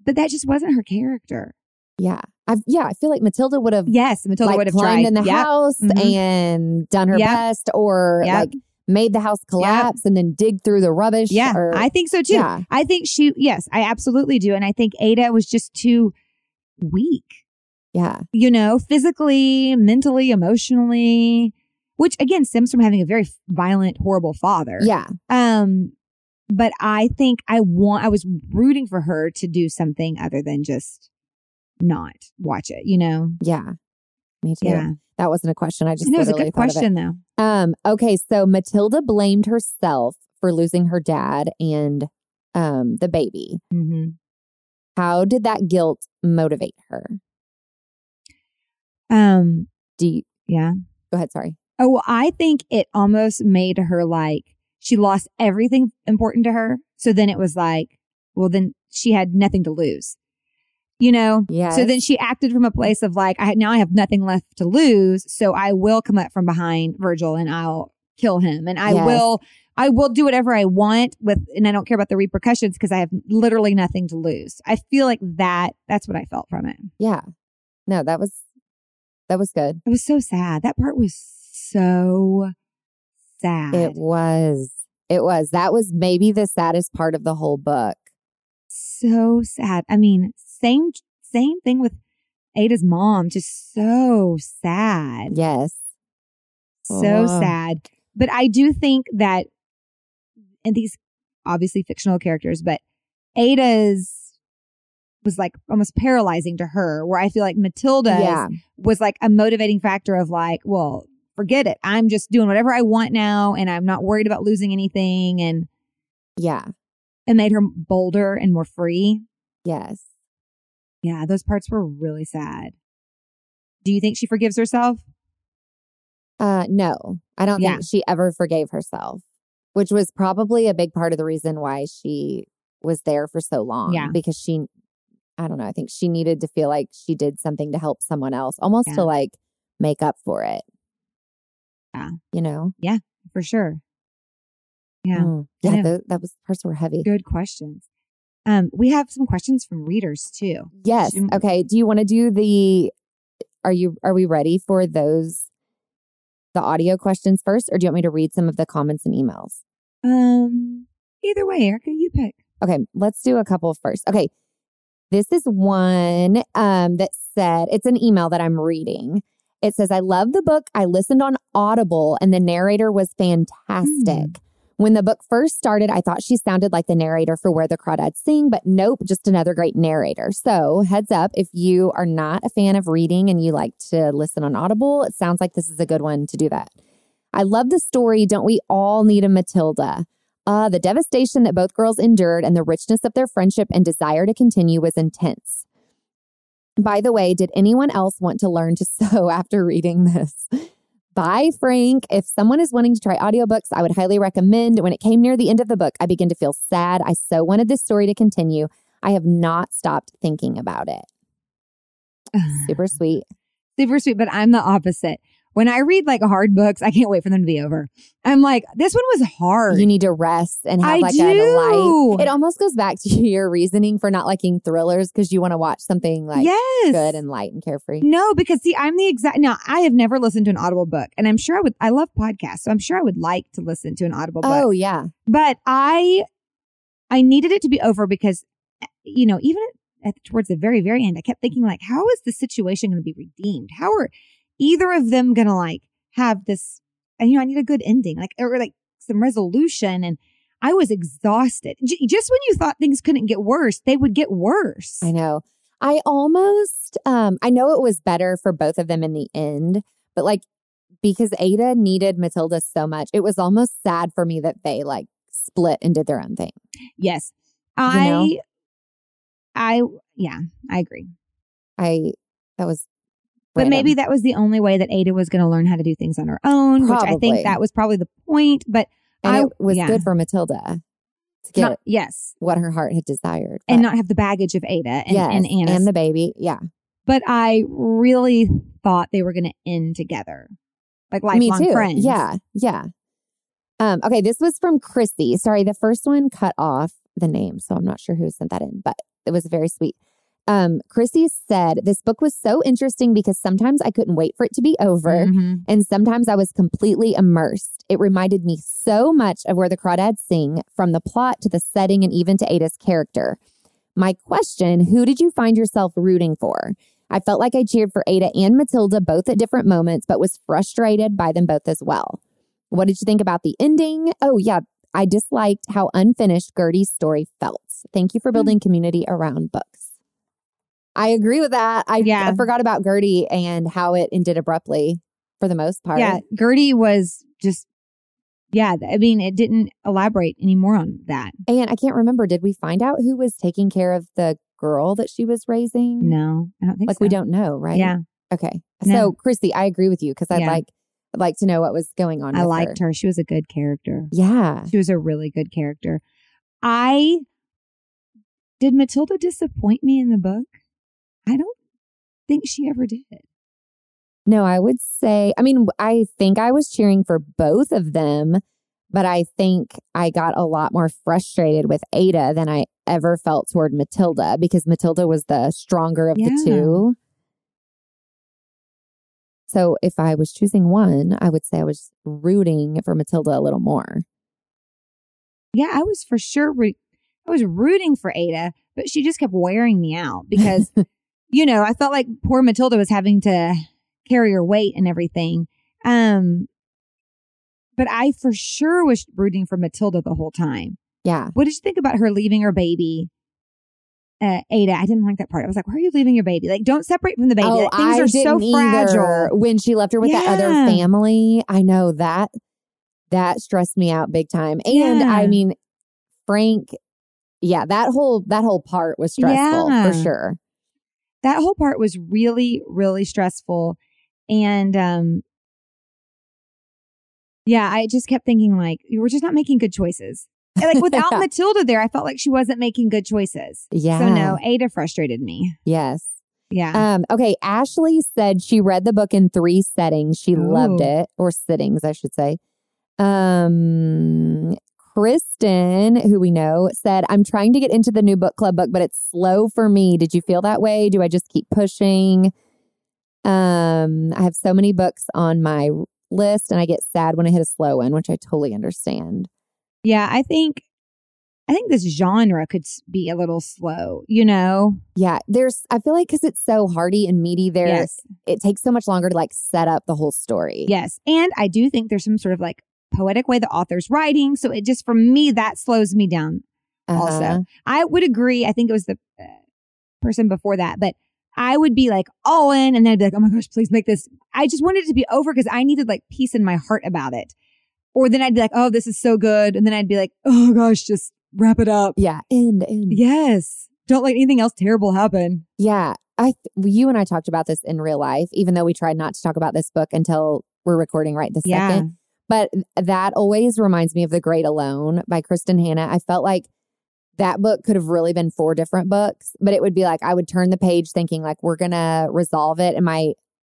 Speaker 2: But that just wasn't her character.
Speaker 1: Yeah. I yeah, I feel like Matilda would have
Speaker 2: Yes, Matilda
Speaker 1: like
Speaker 2: would have
Speaker 1: climbed
Speaker 2: tried.
Speaker 1: in the
Speaker 2: Yep.
Speaker 1: house
Speaker 2: Mhm.
Speaker 1: and done her
Speaker 2: Yep.
Speaker 1: best or
Speaker 2: Yep.
Speaker 1: like made the house collapse and then dig through the rubbish.
Speaker 2: Yeah,
Speaker 1: or,
Speaker 2: I think so too.
Speaker 1: Yeah.
Speaker 2: I think she, yes, I absolutely do. And I think Ada was just too weak,
Speaker 1: yeah.
Speaker 2: you know, physically, mentally, emotionally, which again stems from having a very violent, horrible father.
Speaker 1: Yeah.
Speaker 2: Um, but I think I want, I was rooting for her to do something other than just not watch it, you know?
Speaker 1: Yeah. Me too.
Speaker 2: Yeah.
Speaker 1: That wasn't a question. I just
Speaker 2: it was a good
Speaker 1: thought of it.
Speaker 2: question though.
Speaker 1: Um, okay, so Matilda blamed herself for losing her dad and um the baby.
Speaker 2: Mm-hmm.
Speaker 1: How did that guilt motivate her?
Speaker 2: Um,
Speaker 1: Do you
Speaker 2: yeah.
Speaker 1: go ahead, sorry.
Speaker 2: Oh, well, I think it almost made her like she lost everything important to her. So then it was like, well, then she had nothing to lose, you know?
Speaker 1: Yeah.
Speaker 2: So then she acted from a place of like, I now I have nothing left to lose. So I will come up from behind Virgil and I'll kill him and I
Speaker 1: Yes.
Speaker 2: will, I will do whatever I want with, and I don't care about the repercussions because I have literally nothing to lose. I feel like that, that's what I felt from it.
Speaker 1: Yeah. No, that was that was good.
Speaker 2: It was so sad. That part was so sad.
Speaker 1: It was. It was. That was maybe the saddest part of the whole book.
Speaker 2: so sad. I mean, same same thing with Ada's mom, just so sad.
Speaker 1: Yes.
Speaker 2: So
Speaker 1: Oh.
Speaker 2: sad. But I do think that, and these obviously fictional characters, but Ada's was like almost paralyzing to her, where I feel like Matilda
Speaker 1: Yeah.
Speaker 2: was like a motivating factor of like, well, forget it. I'm just doing whatever I want now and I'm not worried about losing anything. And
Speaker 1: Yeah.
Speaker 2: it made her bolder and more free.
Speaker 1: Yes.
Speaker 2: Yeah, those parts were really sad. Do you think she forgives herself?
Speaker 1: Uh, no, I don't
Speaker 2: Yeah.
Speaker 1: think she ever forgave herself, which was probably a big part of the reason why she was there for so long.
Speaker 2: Yeah.
Speaker 1: Because she, I don't know, I think she needed to feel like she did something to help someone else, almost
Speaker 2: Yeah.
Speaker 1: to like make up for it.
Speaker 2: Yeah.
Speaker 1: You know?
Speaker 2: Yeah, for sure. Yeah.
Speaker 1: Mm. Yeah. that was, parts were heavy.
Speaker 2: Good questions. Um, we have some questions from readers too.
Speaker 1: Yes.
Speaker 2: Should-
Speaker 1: Okay. Do you want to do the, are you, are we ready for those, the audio questions first, or do you want me to read some of the comments and emails?
Speaker 2: Um, either way, Erika, you pick.
Speaker 1: Okay, let's do a couple first. Okay. This is one um, that said, it's an email that I'm reading. It says, I love the book. I listened on Audible and the narrator was fantastic. When the book first started, I thought she sounded like the narrator for Where the Crawdads Sing, but nope, just another great narrator. So, heads up, if you are not a fan of reading and you like to listen on Audible, it sounds like this is a good one to do that. I love the story. Don't we all need a Matilda? Uh, the devastation that both girls endured and the richness of their friendship and desire to continue was intense. By the way, did anyone else want to learn to sew after reading this? Bye, Frank. If someone is wanting to try audiobooks, I would highly recommend. When it came near the end of the book, I began to feel sad. I so wanted this story to continue. I have not stopped thinking about it. Super sweet.
Speaker 2: super sweet, but I'm the opposite. When I read like hard books, I can't wait for them to be over. I'm like, this one was hard.
Speaker 1: You need to rest and have
Speaker 2: I
Speaker 1: like a
Speaker 2: do.
Speaker 1: light. It almost goes back to your reasoning for not liking thrillers because you want to watch something like
Speaker 2: yes.
Speaker 1: good and light and carefree.
Speaker 2: No, because see, I'm the exact. Now, I have never listened to an Audible book, and I'm sure I would. I love podcasts, so I'm sure I would like to listen to an Audible book.
Speaker 1: Oh yeah.
Speaker 2: but I, I needed it to be over because, eh, you know, even at towards the very, very end, I kept thinking like, how is the situation going to be redeemed? How are either of them going to like have this? And you know, I need a good ending, like or like some resolution. And I was exhausted. J- just when you thought things couldn't get worse, they would get worse.
Speaker 1: I know. I almost um I know it was better for both of them in the end, but like because Ada needed Matilda so much, it was almost sad for me that they like split and did their own thing.
Speaker 2: Yes,
Speaker 1: You
Speaker 2: I,
Speaker 1: know?
Speaker 2: I, yeah, I agree.
Speaker 1: I that was
Speaker 2: But
Speaker 1: random.
Speaker 2: maybe that was the only way that Ada was going to learn how to do things on her own, which I think that was probably the point. But
Speaker 1: and
Speaker 2: I
Speaker 1: it was
Speaker 2: yeah.
Speaker 1: good for Matilda to get
Speaker 2: not, yes,
Speaker 1: what her heart had desired.
Speaker 2: and not have the baggage of Ada and,
Speaker 1: yes,
Speaker 2: and Anna.
Speaker 1: and the baby. Yeah.
Speaker 2: but I really thought they were going to end together, like
Speaker 1: Me
Speaker 2: lifelong
Speaker 1: too.
Speaker 2: friends.
Speaker 1: Yeah, yeah. Um, okay, this was from Christy. Sorry, the first one cut off the name, so I'm not sure who sent that in, but it was very sweet. Um, Christy said this book was so interesting because sometimes I couldn't wait for it to be over,
Speaker 2: Mhm.
Speaker 1: and sometimes I was completely immersed. It reminded me so much of where the crawdads sing, from the plot to the setting, and even to Ada's character. My question: Who did you find yourself rooting for? I felt like I cheered for Ada and Matilda both at different moments, but was frustrated by them both as well. What did you think about the ending? Oh, yeah. I disliked how unfinished Gertie's story felt. Thank you for building community around books. I agree with that. I,
Speaker 2: Yeah.
Speaker 1: I forgot about Gertie and how it ended abruptly for the most part.
Speaker 2: yeah. Gertie was just, yeah. I mean, it didn't elaborate any more on that.
Speaker 1: And I can't remember, did we find out who was taking care of the girl that she was raising?
Speaker 2: No, I don't think
Speaker 1: Like
Speaker 2: so.
Speaker 1: we don't know, right?
Speaker 2: Yeah,
Speaker 1: Okay.
Speaker 2: No.
Speaker 1: So, Christy, I agree with you because I'd
Speaker 2: Yeah.
Speaker 1: like I'd like to know what was going on.
Speaker 2: I liked her. She was a good character.
Speaker 1: Yeah.
Speaker 2: She was a really good character. I did Matilda disappoint me in the book? I don't think she ever did.
Speaker 1: No, I would say, I mean, I think I was cheering for both of them, but I think I got a lot more frustrated with Ada than I ever felt toward Matilda because Matilda was the stronger of the two. So if I was choosing one, I would say I was rooting for Matilda a little more.
Speaker 2: Yeah, I was for sure. Re- I was rooting for Ada, but she just kept wearing me out because you know, I felt like poor Matilda was having to carry her weight and everything. Um, but I for sure was rooting for Matilda the whole time.
Speaker 1: Yeah.
Speaker 2: What did you think about her leaving her baby? Uh, Ada, I didn't like that part. I was like, "Why are you leaving your baby? Like, don't separate from the baby.
Speaker 1: Oh,
Speaker 2: Like, Things
Speaker 1: I
Speaker 2: are so
Speaker 1: didn't either.
Speaker 2: fragile."
Speaker 1: When she left her with that other family, I know that that stressed me out big time. And
Speaker 2: Yeah.
Speaker 1: I mean, Frank, yeah, that whole that whole part was stressful
Speaker 2: Yeah.
Speaker 1: for sure.
Speaker 2: That whole part was really, really stressful, and um, yeah, I just kept thinking like, we're just not making good choices. And, like without. Matilda there, I felt like she wasn't making good choices.
Speaker 1: Yeah.
Speaker 2: So no, Ada frustrated me.
Speaker 1: Yes.
Speaker 2: Yeah.
Speaker 1: Um, okay. Ashley said she read the book in three settings. She loved it, or sittings, I should say. Um, Kristen, who we know, said, I'm trying to get into the new book club book, but it's slow for me. Did you feel that way? Do I just keep pushing? Um, I have so many books on my list and I get sad when I hit a slow one, which I totally understand.
Speaker 2: yeah, I think I think this genre could be a little slow, you know?
Speaker 1: Yeah, there's, I feel like because it's so hearty and meaty, there,
Speaker 2: Yes.
Speaker 1: it takes so much longer to like set up the whole story.
Speaker 2: Yes. And I do think there's some sort of like poetic way the author's writing. So it just, for me, that slows me down. also.
Speaker 1: Uh-huh.
Speaker 2: I would agree. I think it was the uh, person before that, but I would be like all in and then I'd be like, oh my gosh, please make this. I just wanted it to be over because I needed like peace in my heart about it. Or then I'd be like, oh, this is so good. And then I'd be like, oh gosh, just wrap it up.
Speaker 1: Yeah, end, end.
Speaker 2: Yes. Don't let anything else terrible happen.
Speaker 1: Yeah, I th- you and I talked about this in real life, even though we tried not to talk about this book until we're recording right this
Speaker 2: Yeah.
Speaker 1: second. But that always reminds me of The Great Alone by Kristin Hannah. I felt like that book could have really been four different books, but it would be like I would turn the page thinking like we're gonna resolve it, and my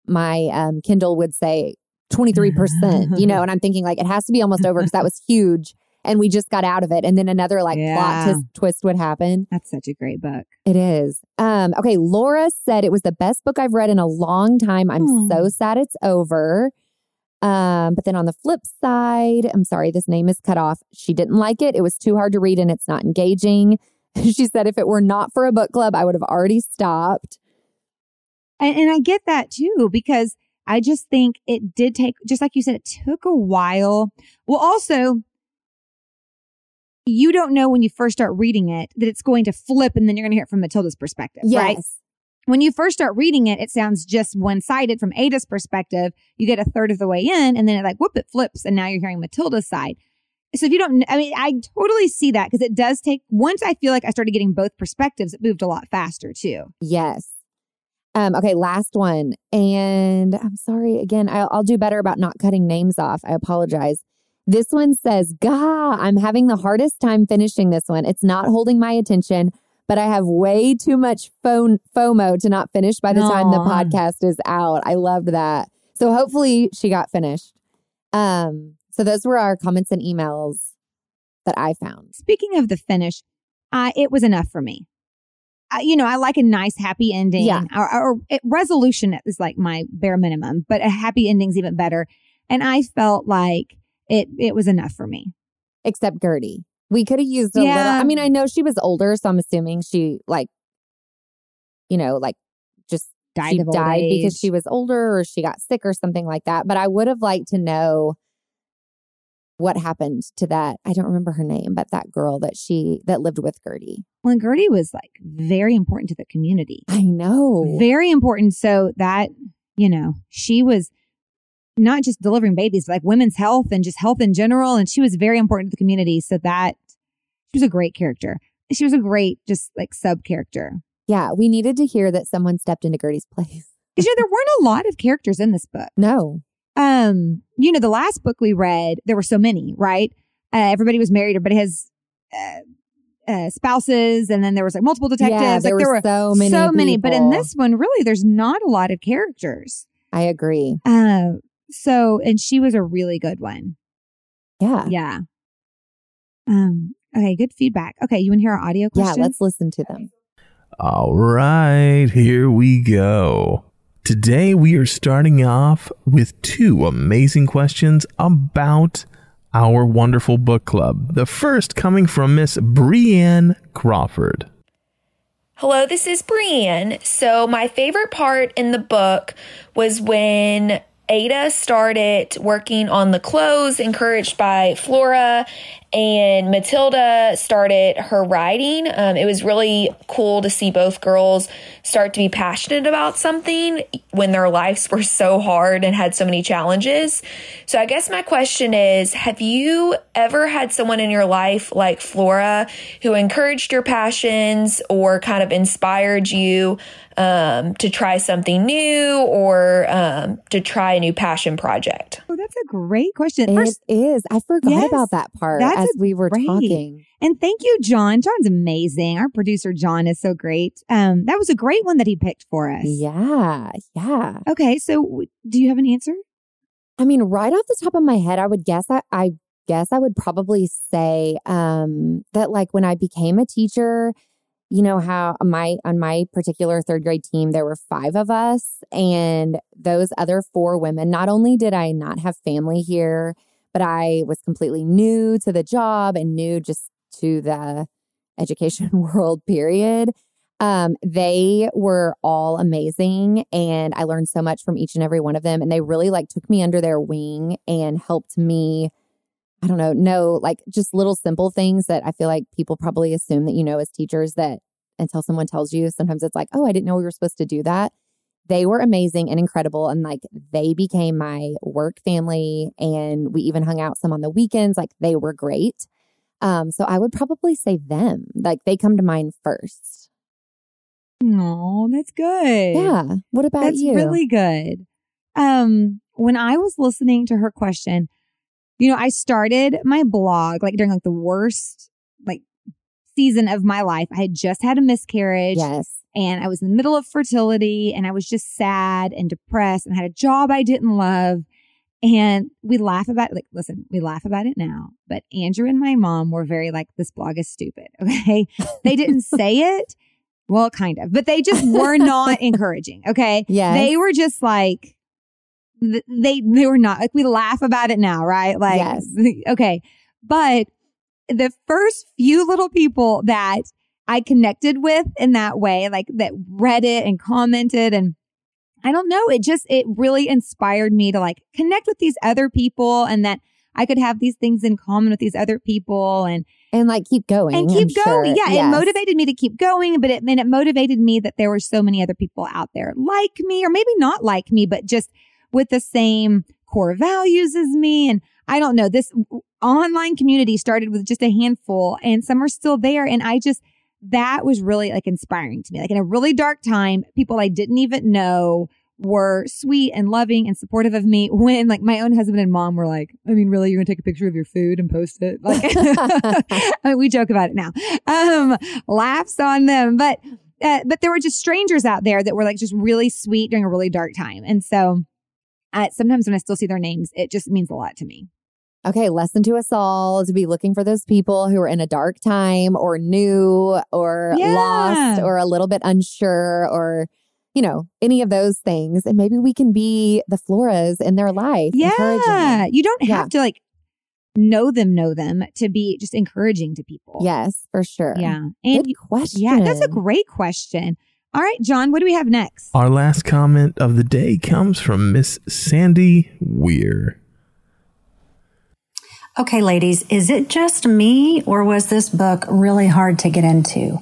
Speaker 1: my um, Kindle would say twenty three percent, you know, and I'm thinking like it has to be almost over because that was huge, and we just got out of it, and then another like
Speaker 2: Yeah.
Speaker 1: plot twist, twist would happen.
Speaker 2: That's such a great book.
Speaker 1: It is. Um, okay, Laura said it was the best book I've read in a long time. I'm
Speaker 2: Hmm.
Speaker 1: so sad it's over. Um, but then on the flip side, I'm sorry, this name is cut off. She didn't like it. It was too hard to read and it's not engaging. she said if it were not for a book club, I would have already stopped.
Speaker 2: And, and I get that too, because I just think it did take, just like you said, it took a while. Well, also, you don't know when you first start reading it that it's going to flip and then you're going to hear it from Matilda's perspective, right? When you first start reading it, it sounds just one sided from Ada's perspective. You get a third of the way in and then it like, whoop, it flips. And now you're hearing Matilda's side. So if you don't, I mean, I totally see that because it does take, once I feel like I started getting both perspectives, it moved a lot faster too.
Speaker 1: Yes. Um, okay, last one. And I'm sorry again, I'll, I'll do better about not cutting names off. I apologize. This one says, Gah, I'm having the hardest time finishing this one. It's not holding my attention, but I have way too much phone FOMO to not finish by the time the podcast is out. I loved that. So hopefully she got finished. Um, so those were our comments and emails that I found.
Speaker 2: Speaking of the finish, uh, it was enough for me. Uh, you know, I like a nice happy ending.
Speaker 1: Yeah.
Speaker 2: Or, or it, resolution is like my bare minimum, but a happy ending's even better. And I felt like it it was enough for me.
Speaker 1: except Gertie. We could have used a little.
Speaker 2: Yeah.
Speaker 1: I mean, I know she was older, so I'm assuming she like, you know, like just
Speaker 2: Died
Speaker 1: she died because she was older or she got sick or something like that. But I would have liked to know what happened to that. I don't remember her name, but that girl that she that lived with Gertie.
Speaker 2: Well, and Gertie was like very important to the community.
Speaker 1: I know.
Speaker 2: Very important. So that, you know, she was not just delivering babies, but like women's health and just health in general. And she was very important to the community. So that she was a great character. She was a great, just like sub character.
Speaker 1: yeah, we needed to hear that someone stepped into Gertie's place.
Speaker 2: Because, you know, there weren't a lot of characters in this book.
Speaker 1: No.
Speaker 2: Um, you know, the last book we read, there were so many, right? Uh, everybody was married, everybody has, uh, uh, spouses, and then there was like multiple detectives.
Speaker 1: yeah,
Speaker 2: like
Speaker 1: there,
Speaker 2: there
Speaker 1: were
Speaker 2: were
Speaker 1: so many.
Speaker 2: so many, but in this one, really, there's not a lot of characters.
Speaker 1: I agree.
Speaker 2: Uh, so, and she was a really good one.
Speaker 1: Yeah.
Speaker 2: Yeah. Um, okay, good feedback. Okay, you want to hear our audio
Speaker 1: Yeah, let's listen to them.
Speaker 3: All right, here we go. Today we are starting off with two amazing questions about our wonderful book club. The first coming from Miss Brienne Crawford.
Speaker 4: Hello, this is Brienne. So, my favorite part in the book was when Ada started working on the clothes, encouraged by Flora, and Matilda started her writing. Um, it was really cool to see both girls start to be passionate about something when their lives were so hard and had so many challenges. So, I guess my question is Have you ever had someone in your life like Flora who encouraged your passions or kind of inspired you? um, to try something new or um, to try a new passion project?
Speaker 2: Oh, that's a great question.
Speaker 1: It
Speaker 2: First,
Speaker 1: is. I forgot
Speaker 2: Yes,
Speaker 1: about that part
Speaker 2: that's
Speaker 1: as we were
Speaker 2: great-
Speaker 1: talking.
Speaker 2: and thank you, John. John's amazing. Our producer, John, is so great. Um, that was a great one that he picked for us.
Speaker 1: Yeah. Yeah.
Speaker 2: Okay. So, do you have an answer?
Speaker 1: I mean, right off the top of my head, I would guess I, I guess I would probably say um, that like when I became a teacher, you know how my on my particular third grade team there were five of us, and those other four women. Not only did I not have family here, but I was completely new to the job and new just to the education world. Period. Um, they were all amazing and I learned so much from each and every one of them. And they really like took me under their wing and helped me, I don't know, know like just little simple things that I feel like people probably assume that you know as teachers that until someone tells you, sometimes it's like, oh, I didn't know we were supposed to do that. They were amazing and incredible. And like they became my work family and we even hung out some on the weekends. Like they were great. Um, so I would probably say them. Like they come to mind first.
Speaker 2: No, that's good.
Speaker 1: Yeah. What about
Speaker 2: That's
Speaker 1: you?
Speaker 2: really good. Um, when I was listening to her question, you know, I started my blog like during like the worst like season of my life. I had just had a miscarriage
Speaker 1: yes.
Speaker 2: And I was in the middle of fertility and I was just sad and depressed and had a job I didn't love. And we laugh about it. like, listen, we laugh about it now, but Andrew and my mom were very like, this blog is stupid. Okay. They didn't say it. Well, kind of, but they just were not encouraging. Okay.
Speaker 1: Yeah.
Speaker 2: They were just like, they, they were not like, we laugh about it now, right? Like,
Speaker 1: Yes.
Speaker 2: okay. But the first few little people that I connected with in that way, like that read it and commented and I don't know, it just, it really inspired me to like connect with these other people and that I could have these things in common with these other people and,
Speaker 1: and like keep going
Speaker 2: and keep
Speaker 1: I'm
Speaker 2: going.
Speaker 1: sure.
Speaker 2: Yeah. It motivated me to keep going, but it, and it motivated me that there were so many other people out there like me or maybe not like me, but just with the same core values as me. And I don't know, this online community started with just a handful and some are still there. And I just, that was really like inspiring to me. Like in a really dark time, people I didn't even know were sweet and loving and supportive of me when like my own husband and mom were like, I mean, really, you're to take a picture of your food and post it? Like, I mean, we joke about it now. Um, laughs on them, but, uh, but there were just strangers out there that were like just really sweet during a really dark time. And so, uh, sometimes when I still see their names, it just means a lot to me.
Speaker 1: Okay, lesson to us all to be looking for those people who are in a dark time or new or
Speaker 2: Yeah.
Speaker 1: lost or a little bit unsure or, you know, any of those things. And maybe we can be the floras in their life.
Speaker 2: Yeah. You don't
Speaker 1: Yeah.
Speaker 2: have to like know them, know them to be just encouraging to people.
Speaker 1: Yes, for sure.
Speaker 2: Yeah. And
Speaker 1: Good question.
Speaker 2: yeah, that's a great question. All right, John, what do we have next?
Speaker 3: Our last comment of the day comes from Miss Sandy Weir.
Speaker 5: Okay, ladies, is it just me or was this book really hard to get into?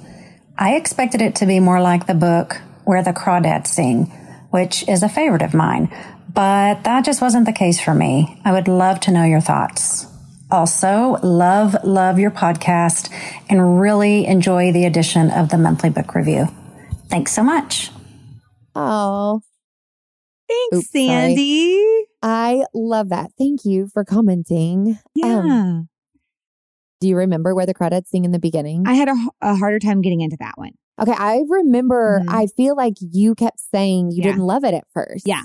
Speaker 5: I expected it to be more like the book Where the Crawdads Sing, which is a favorite of mine, but that just wasn't the case for me. I would love to know your thoughts. Also, love, love your podcast and really enjoy the addition of the monthly book review. Thanks so much.
Speaker 1: Oh,
Speaker 2: Thanks,
Speaker 1: Oops, sorry. I love that. Thank you for commenting.
Speaker 2: Yeah.
Speaker 1: Um, do you remember where the crawdads sing in the beginning?
Speaker 2: I had a, a harder time getting into that one.
Speaker 1: Okay, I remember.
Speaker 2: Mhm.
Speaker 1: I feel like you kept saying you
Speaker 2: Yeah.
Speaker 1: didn't love it at first.
Speaker 2: Yeah.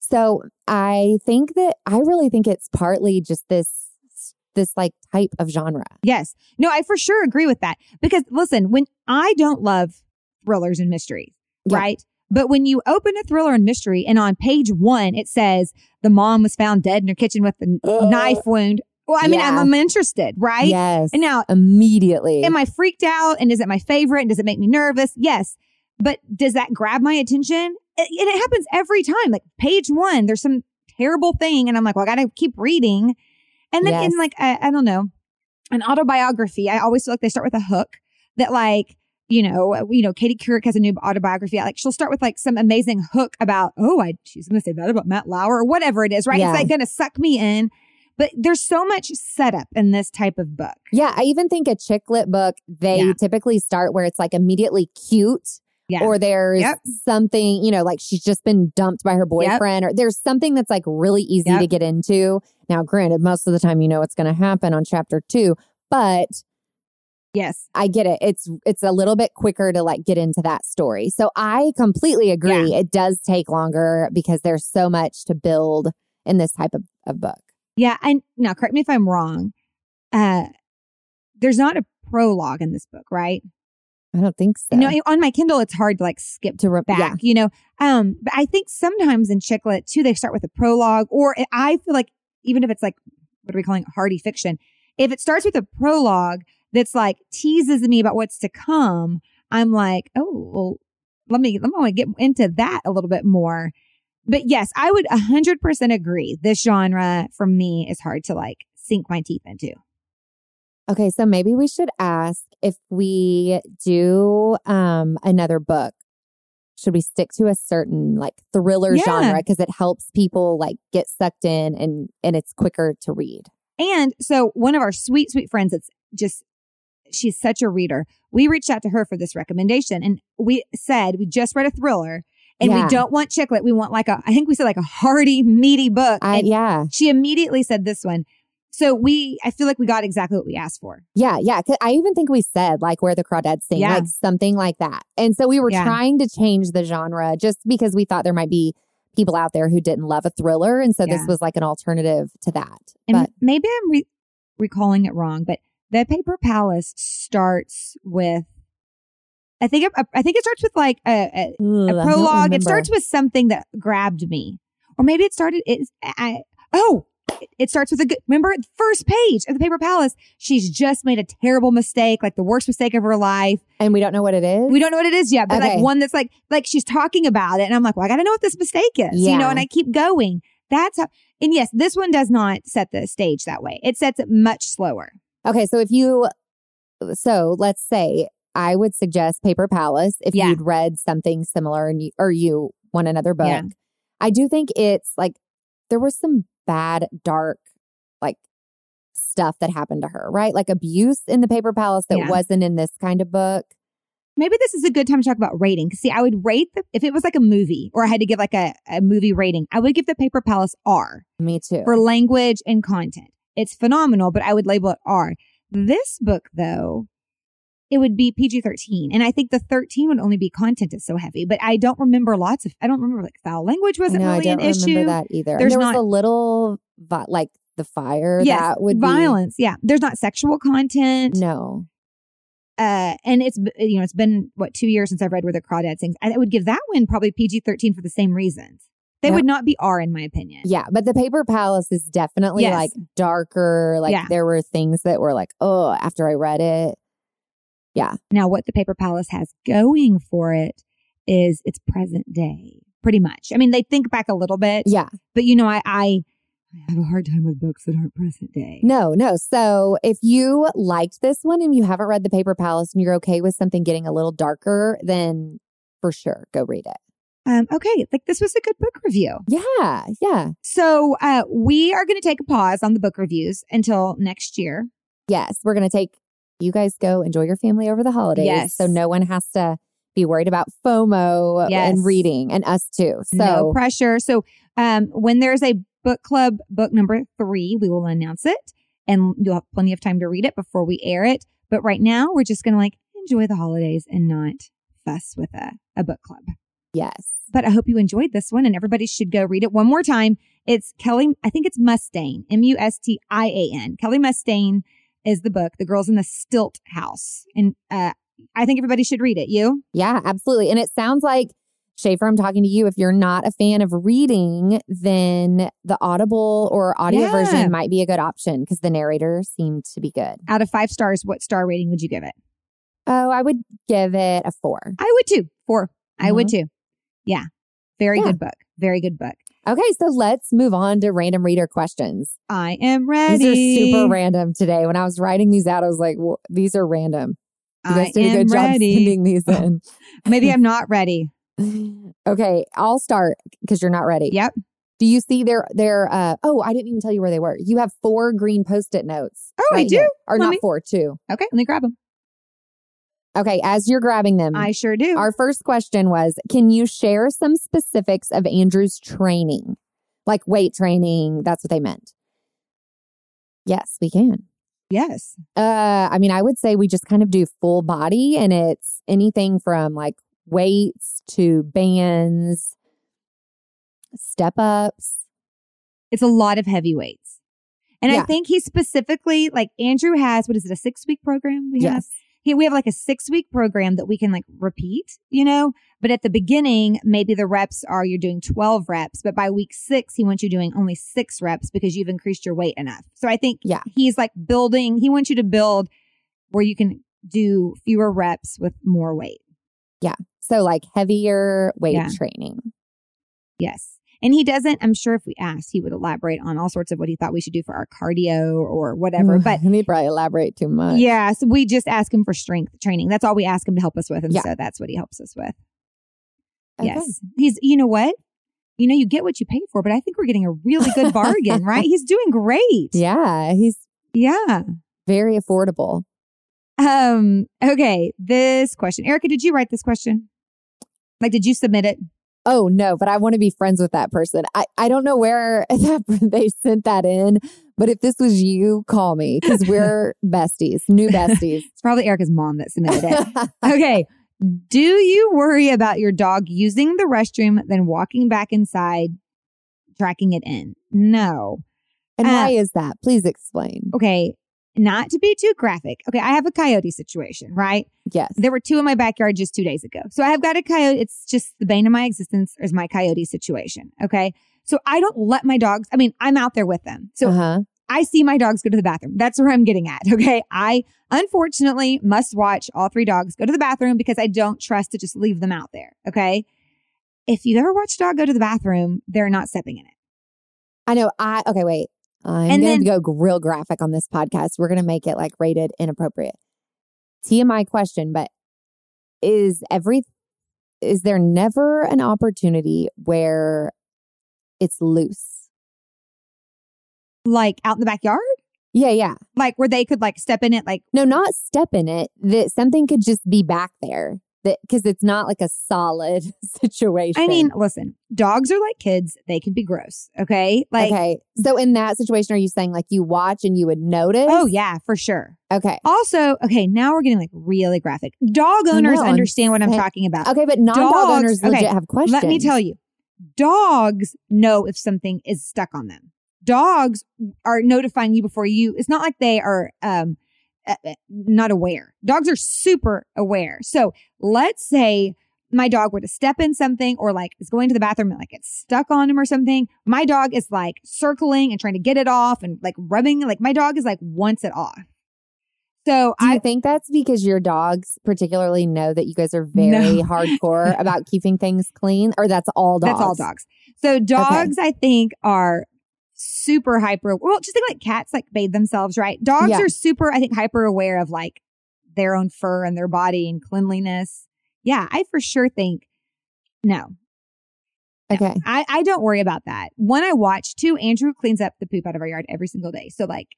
Speaker 1: So I think that I really think it's partly just this this like type of genre.
Speaker 2: Yes. No, I for sure agree with that. Because listen, when I don't love thrillers and mysteries,
Speaker 1: Yeah.
Speaker 2: right? But when you open a thriller and mystery and on page one it says the mom was found dead in her kitchen with a
Speaker 1: Ugh.
Speaker 2: knife wound, Well, I mean,
Speaker 1: Yeah.
Speaker 2: I'm, I'm interested, right?
Speaker 1: Yes.
Speaker 2: And now,
Speaker 1: immediately.
Speaker 2: am I freaked out? And is it my favorite? And does it make me nervous? Yes. But does that grab my attention? And and it happens every time. Like page one, there's some terrible thing. And I'm like, well, I got to keep reading. And then
Speaker 1: Yes.
Speaker 2: in like, I, I don't know, an autobiography, I always feel like they start with a hook that like, you know, you know, Katie Couric has a new autobiography. Like she'll start with like some amazing hook about, oh, I, she's going to say that about Matt Lauer or whatever it is, right?
Speaker 1: Yeah.
Speaker 2: It's like going to suck me in. But there's so much setup in this type of book.
Speaker 1: yeah, I even think a chick lit book, they
Speaker 2: Yeah.
Speaker 1: typically start where it's like immediately cute.
Speaker 2: Yeah.
Speaker 1: Or there's
Speaker 2: Yep.
Speaker 1: something, you know, like she's just been dumped by her boyfriend, or there's something that's like really easy
Speaker 2: Yep.
Speaker 1: to get into. Now, granted, most of the time you know what's going to happen on chapter two, but
Speaker 2: yes.
Speaker 1: I get it. It's it's a little bit quicker to like get into that story. So I completely agree. It does take longer because there's so much to build in this type of, of book.
Speaker 2: Yeah. And now correct me if I'm wrong. Uh, there's not a prologue in this book, right?
Speaker 1: I don't think so.
Speaker 2: You know, on my Kindle, it's hard to like skip
Speaker 1: to re-
Speaker 2: back,
Speaker 1: yeah.
Speaker 2: you know. Um, but I think sometimes in chick lit too, they start with a prologue, or I feel like even if it's like what are we calling it, hardy fiction, if it starts with a prologue that's like teases me about what's to come, I'm like, oh, well, let me let me get into that a little bit more. But yes, I would hundred percent agree. This genre for me is hard to like sink my teeth into.
Speaker 1: Okay, so maybe we should ask if we do um another book. Should we stick to a certain like thriller
Speaker 2: Yeah.
Speaker 1: genre because it helps people like get sucked in and and it's quicker to read?
Speaker 2: And so one of our sweet, sweet friends that's just, she's such a reader. We reached out to her for this recommendation and we said, we just read a thriller and
Speaker 1: Yeah.
Speaker 2: we don't want chick lit. We want like a, I think we said like a hearty, meaty book.
Speaker 1: I yeah.
Speaker 2: she immediately said this one. So we, I feel like we got exactly what we asked for.
Speaker 1: Yeah, yeah. I even think we said like where the crawdads sing,
Speaker 2: Yeah.
Speaker 1: like something like that. And so we were
Speaker 2: Yeah.
Speaker 1: trying to change the genre just because we thought there might be people out there who didn't love a thriller, and so this was like an alternative to that.
Speaker 2: And
Speaker 1: but
Speaker 2: maybe I'm re- recalling it wrong, but the paper palace starts with, I think, it- I think it starts with like a, a
Speaker 1: I
Speaker 2: a prologue. It starts with something that grabbed me, or maybe it started. It's I, oh, it- it starts with a good. Remember the first page of the Paper Palace. She's just made a terrible mistake, like the worst mistake of her life.
Speaker 1: and we don't know what it is.
Speaker 2: We don't know what it is yet, but
Speaker 1: Okay.
Speaker 2: like one that's like like she's talking about it, and I'm like, well, I got to know what this mistake is, you know. And I keep going. That's how. And yes, this one does not set the stage that way. It sets it much slower.
Speaker 1: Okay, so if you, so let's say I would suggest Paper Palace if
Speaker 2: Yeah.
Speaker 1: you'd read something similar and you, or you want another book.
Speaker 2: Yeah.
Speaker 1: I do think it's like there was some bad, dark, like stuff that happened to her, right? Like abuse in the Paper Palace that
Speaker 2: Yeah.
Speaker 1: wasn't in this kind of book.
Speaker 2: Maybe this is a good time to talk about rating. See, I would rate the, if it was like a movie or I had to give like a, a movie rating, I would give the Paper Palace R.
Speaker 1: Me too.
Speaker 2: for language and content. It's phenomenal, but I would label it R. This book, though, it would be PG 13. And I think the 13 would only be content is so heavy, but I don't remember lots of, I don't remember like foul language wasn't
Speaker 1: no,
Speaker 2: really
Speaker 1: I
Speaker 2: an
Speaker 1: don't remember
Speaker 2: issue.
Speaker 1: that either. And
Speaker 2: There's
Speaker 1: there
Speaker 2: not-
Speaker 1: was a little, vi- like the fire
Speaker 2: Yes,
Speaker 1: that would be-
Speaker 2: Violence. Yeah. There's not sexual content.
Speaker 1: No.
Speaker 2: Uh, and it's, you know, it's been what, two years since I've read Where the Crawdad Sings. I would give that one probably PG 13 for the same reasons. They
Speaker 1: Yeah.
Speaker 2: would not be R in my opinion.
Speaker 1: Yeah, but the Paper Palace is definitely
Speaker 2: Yes.
Speaker 1: like darker. Like
Speaker 2: Yeah.
Speaker 1: there were things that were like, oh, after I read it. Yeah.
Speaker 2: Now, what the Paper Palace has going for it is it's present day, pretty much. I mean, they think back a little bit,
Speaker 1: Yeah.
Speaker 2: but you know, I, I I have a hard time with books that aren't present day.
Speaker 1: No, no. So if you liked this one and you haven't read the Paper Palace and you're okay with something getting a little darker, then for sure go read it.
Speaker 2: Um, okay, like this was a good book review.
Speaker 1: Yeah, yeah.
Speaker 2: So uh, we are going to take a pause on the book reviews until next year.
Speaker 1: Yes, we're going to take you guys go enjoy your family over the holidays.
Speaker 2: Yes.
Speaker 1: So no one has to be worried about FOMO
Speaker 2: Yes.
Speaker 1: and reading and us too. So
Speaker 2: no pressure. So um, when there's a book club book number three, we will announce it, and you'll have plenty of time to read it before we air it. But right now, we're just going to like enjoy the holidays and not fuss with a, a book club.
Speaker 1: Yes.
Speaker 2: but I hope you enjoyed this one and everybody should go read it one more time. It's Kelly, I think it's Mustian, M U S T I A N. Kelly Mustian is the book, The Girls in the Stilt House. And uh, I think everybody should read it. You?
Speaker 1: Yeah, absolutely. And it sounds like Schaefer, I'm talking to you. If you're not a fan of reading, then the Audible or audio
Speaker 2: Yeah.
Speaker 1: version might be a good option because the narrator seemed to be good.
Speaker 2: Out of five stars, what star rating would you give it?
Speaker 1: Oh, I would give it a four.
Speaker 2: I would too. 4 I would too. Yeah. Very
Speaker 1: Yeah.
Speaker 2: good book. Very good book.
Speaker 1: Okay, so let's move on to random reader questions.
Speaker 2: I am ready.
Speaker 1: These are super random today. When I was writing these out, I was like, "Wh- these are random. You guys
Speaker 2: I
Speaker 1: did a good job
Speaker 2: ready.
Speaker 1: sending these in.
Speaker 2: Maybe I'm not ready.
Speaker 1: okay, I'll start because you're not ready.
Speaker 2: Yep.
Speaker 1: Do you see their their uh oh, I didn't even tell you where they were. You have four green post-it notes.
Speaker 2: Oh, I do?
Speaker 1: here. Or
Speaker 2: Let
Speaker 1: not
Speaker 2: me-
Speaker 1: four, two.
Speaker 2: Okay, let me grab them.
Speaker 1: Okay, as you're grabbing them,
Speaker 2: I sure do.
Speaker 1: our first question was Can you share some specifics of Andrew's training? Like weight training, that's what they meant. Yes, we can.
Speaker 2: yes.
Speaker 1: Uh, I mean, I would say we just kind of do full body and it's anything from like weights to bands, step ups.
Speaker 2: It's a lot of heavy weights. And I think he specifically, like Andrew has, what is it, a six week program? We have?
Speaker 1: Yes.
Speaker 2: He, we have like a six week program that we can like repeat, you know, but at the beginning, maybe the reps are you're doing 12 reps, but by week six, he wants you doing only six reps because you've increased your weight enough. So I think
Speaker 1: Yeah.
Speaker 2: he's like building, he wants you to build where you can do fewer reps with more weight. Yeah.
Speaker 1: So, like heavier weight
Speaker 2: Yeah.
Speaker 1: training.
Speaker 2: Yes. And he doesn't, I'm sure if we asked, he would elaborate on all sorts of what he thought we should do for our cardio or whatever. But
Speaker 1: he'd probably elaborate too much.
Speaker 2: yeah, so we just ask him for strength training. That's all we ask him to help us with. And
Speaker 1: Yeah.
Speaker 2: so that's what he helps us with.
Speaker 1: Okay.
Speaker 2: Yes. He's, you know what? You know, you get what you pay for, but I think we're getting a really good bargain, right? He's doing great.
Speaker 1: Yeah. He's
Speaker 2: Yeah.
Speaker 1: very affordable.
Speaker 2: Um, okay. This question. Erika, did you write this question? Like, did you submit it?
Speaker 1: Oh no, but I want to be friends with that person. I, I don't know where that, they sent that in, but if this was you, call me because we're besties, new besties.
Speaker 2: It's probably Erika's mom that submitted it. okay. Do you worry about your dog using the restroom, then walking back inside, tracking it in? No.
Speaker 1: and
Speaker 2: Uh,
Speaker 1: why is that? Please explain.
Speaker 2: Okay. Not to be too graphic. Okay. I have a coyote situation, right?
Speaker 1: Yes.
Speaker 2: There were two in my backyard just two days ago. So I have got a coyote. It's just the bane of my existence is my coyote situation. Okay. So I don't let my dogs, I mean, I'm out there with them. So
Speaker 1: uh-huh.
Speaker 2: I see my dogs go to the bathroom. That's where I'm getting at. Okay. I unfortunately must watch all three dogs go to the bathroom because I don't trust to just leave them out there. Okay. If you ever watch a dog go to the bathroom, they're not stepping in it.
Speaker 1: I know. I okay. Wait. I'm
Speaker 2: And
Speaker 1: going to go real graphic on this podcast. We're going to make it like rated inappropriate. TMI question, but is every is there never an opportunity where it's loose?
Speaker 2: Like out in the backyard,
Speaker 1: Yeah, yeah.
Speaker 2: like where they could like step in it. Like,
Speaker 1: No, not step in it. That something could just be back there. Because it's not like a solid situation.
Speaker 2: I mean, listen, dogs are like kids. They can be gross. Okay. Like,
Speaker 1: okay. So in that situation, are you saying like you watch and you would notice?
Speaker 2: oh yeah, for sure.
Speaker 1: Okay.
Speaker 2: Also, okay, now we're getting like really graphic. Dog owners
Speaker 1: know,
Speaker 2: understand what I'm
Speaker 1: saying-
Speaker 2: talking about.
Speaker 1: Okay, but non-dog
Speaker 2: Dogs-
Speaker 1: owners legit
Speaker 2: okay,
Speaker 1: have questions.
Speaker 2: Let me tell you, dogs know if something is stuck on them. Dogs are notifying you before you. It's not like they are um Uh, uh, not aware. Dogs are super aware. So let's say my dog were to step in something or like is going to the bathroom and like it's stuck on him or something. My dog is like circling and trying to get it off and like rubbing. Like my dog is like wants it off. So
Speaker 1: Do
Speaker 2: I
Speaker 1: think that's because your dogs particularly know that you guys are very
Speaker 2: No.
Speaker 1: hardcore about keeping things clean, or that's all dogs?
Speaker 2: That's all dogs. So dogs, I think, are super hyper. Well, just think like cats like bathe themselves, right? Dogs
Speaker 1: Yeah.
Speaker 2: are super, I think, hyper aware of like their own fur and their body and cleanliness. Yeah, I for sure think no.
Speaker 1: Okay.
Speaker 2: I, I don't worry about that. One, I watch. Two, Andrew cleans up the poop out of our yard every single day. So like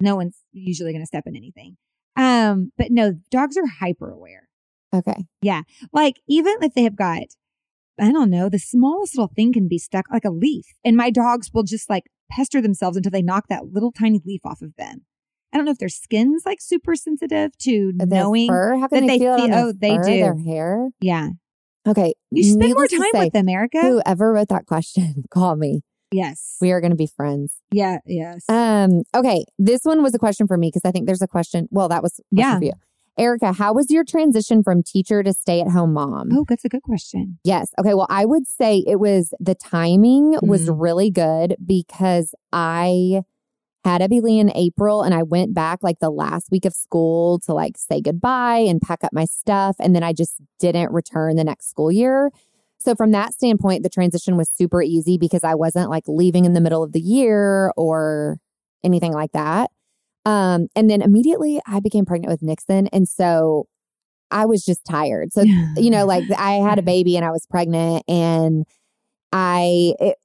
Speaker 2: no one's usually going to step in anything. Um, but no, dogs are hyper aware.
Speaker 1: Okay. Yeah.
Speaker 2: Like even if they have got, I don't know, the smallest little thing can be stuck like a leaf, and my dogs will just like pester themselves until they knock that little tiny leaf off of them. I don't know if their skin's like super sensitive to
Speaker 1: Their
Speaker 2: knowing.
Speaker 1: fur? How can
Speaker 2: that
Speaker 1: they,
Speaker 2: they
Speaker 1: feel
Speaker 2: feel- oh, they do.
Speaker 1: Their hair.
Speaker 2: Yeah,
Speaker 1: Okay.
Speaker 2: you spend more time
Speaker 1: say,
Speaker 2: with them, Erika.
Speaker 1: Whoever wrote that question, call me.
Speaker 2: yes.
Speaker 1: We are going to be friends.
Speaker 2: yeah. Yes.
Speaker 1: Um. Okay. This one was a question for me because I think there's a question. Well, that was
Speaker 2: Yeah.
Speaker 1: for you. Erika, how was your transition from teacher to stay at home mom?
Speaker 2: Oh, that's a good question.
Speaker 1: Yes. Okay. Well, I would say it was the timing was
Speaker 2: Mm.
Speaker 1: really good because I had Ebby Lee in April and I went back like the last week of school to like say goodbye and pack up my stuff. And then I just didn't return the next school year. So from that standpoint, the transition was super easy because I wasn't like leaving in the middle of the year or anything like that. Um, and then immediately I became pregnant with Nixon. And so I was just tired. So you know, like I had a baby and I was pregnant and I it,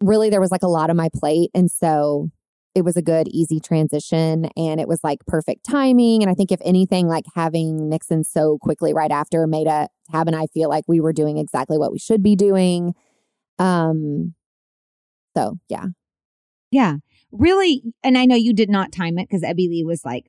Speaker 1: really there was like a lot on my plate and so it was a good easy transition and it was like perfect timing and I think if anything like having Nixon so quickly right after made a Tab and I feel like we were doing exactly what we should be doing. Um so yeah.
Speaker 2: Yeah. Really. And I know you did not time it because Ebby Lee was like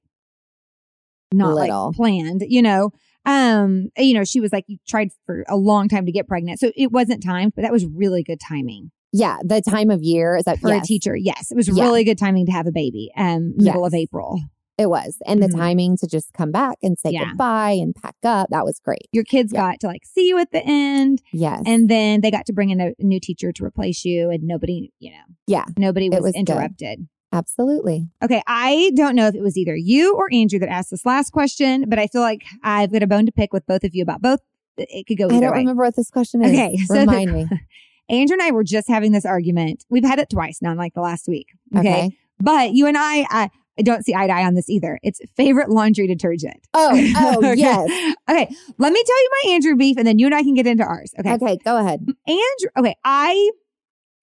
Speaker 2: not
Speaker 1: Little.
Speaker 2: like planned, you know. Um, you know, she was like, you tried for a long time to get pregnant. So it wasn't timed, but that was really good timing
Speaker 1: Yeah, the time of year is that
Speaker 2: for
Speaker 1: yes,
Speaker 2: a teacher. Yes. It was
Speaker 1: Yeah.
Speaker 2: really good timing to have a baby, um, middle of April.
Speaker 1: It was. And the
Speaker 2: Mhm.
Speaker 1: timing to just come back and say
Speaker 2: Yeah.
Speaker 1: goodbye and pack up, that was great.
Speaker 2: Your kids
Speaker 1: Yeah.
Speaker 2: got to like see you at the end
Speaker 1: Yes.
Speaker 2: and then they got to bring in a, new teacher to replace you and nobody, you know,
Speaker 1: yeah,
Speaker 2: nobody was,
Speaker 1: was good.
Speaker 2: interrupted.
Speaker 1: absolutely.
Speaker 2: Okay, I don't know if it was either you or Andrew that asked this last question, but I feel like I've got a bone to pick with both of you about both. It could go
Speaker 1: I don't
Speaker 2: way.
Speaker 1: remember what this question is.
Speaker 2: Okay, so the-
Speaker 1: Remind me.
Speaker 2: Andrew and I were just having this argument. We've had it twice now, like the last week. Okay.
Speaker 1: Okay.
Speaker 2: But you and I, I, I don't see eye to eye on this either. It's favorite laundry detergent.
Speaker 1: Oh, oh,
Speaker 2: Okay.
Speaker 1: yes.
Speaker 2: Okay. Let me tell you my Andrew beef and then you and I can get into ours. Okay.
Speaker 1: Okay, go ahead.
Speaker 2: Andrew, okay, I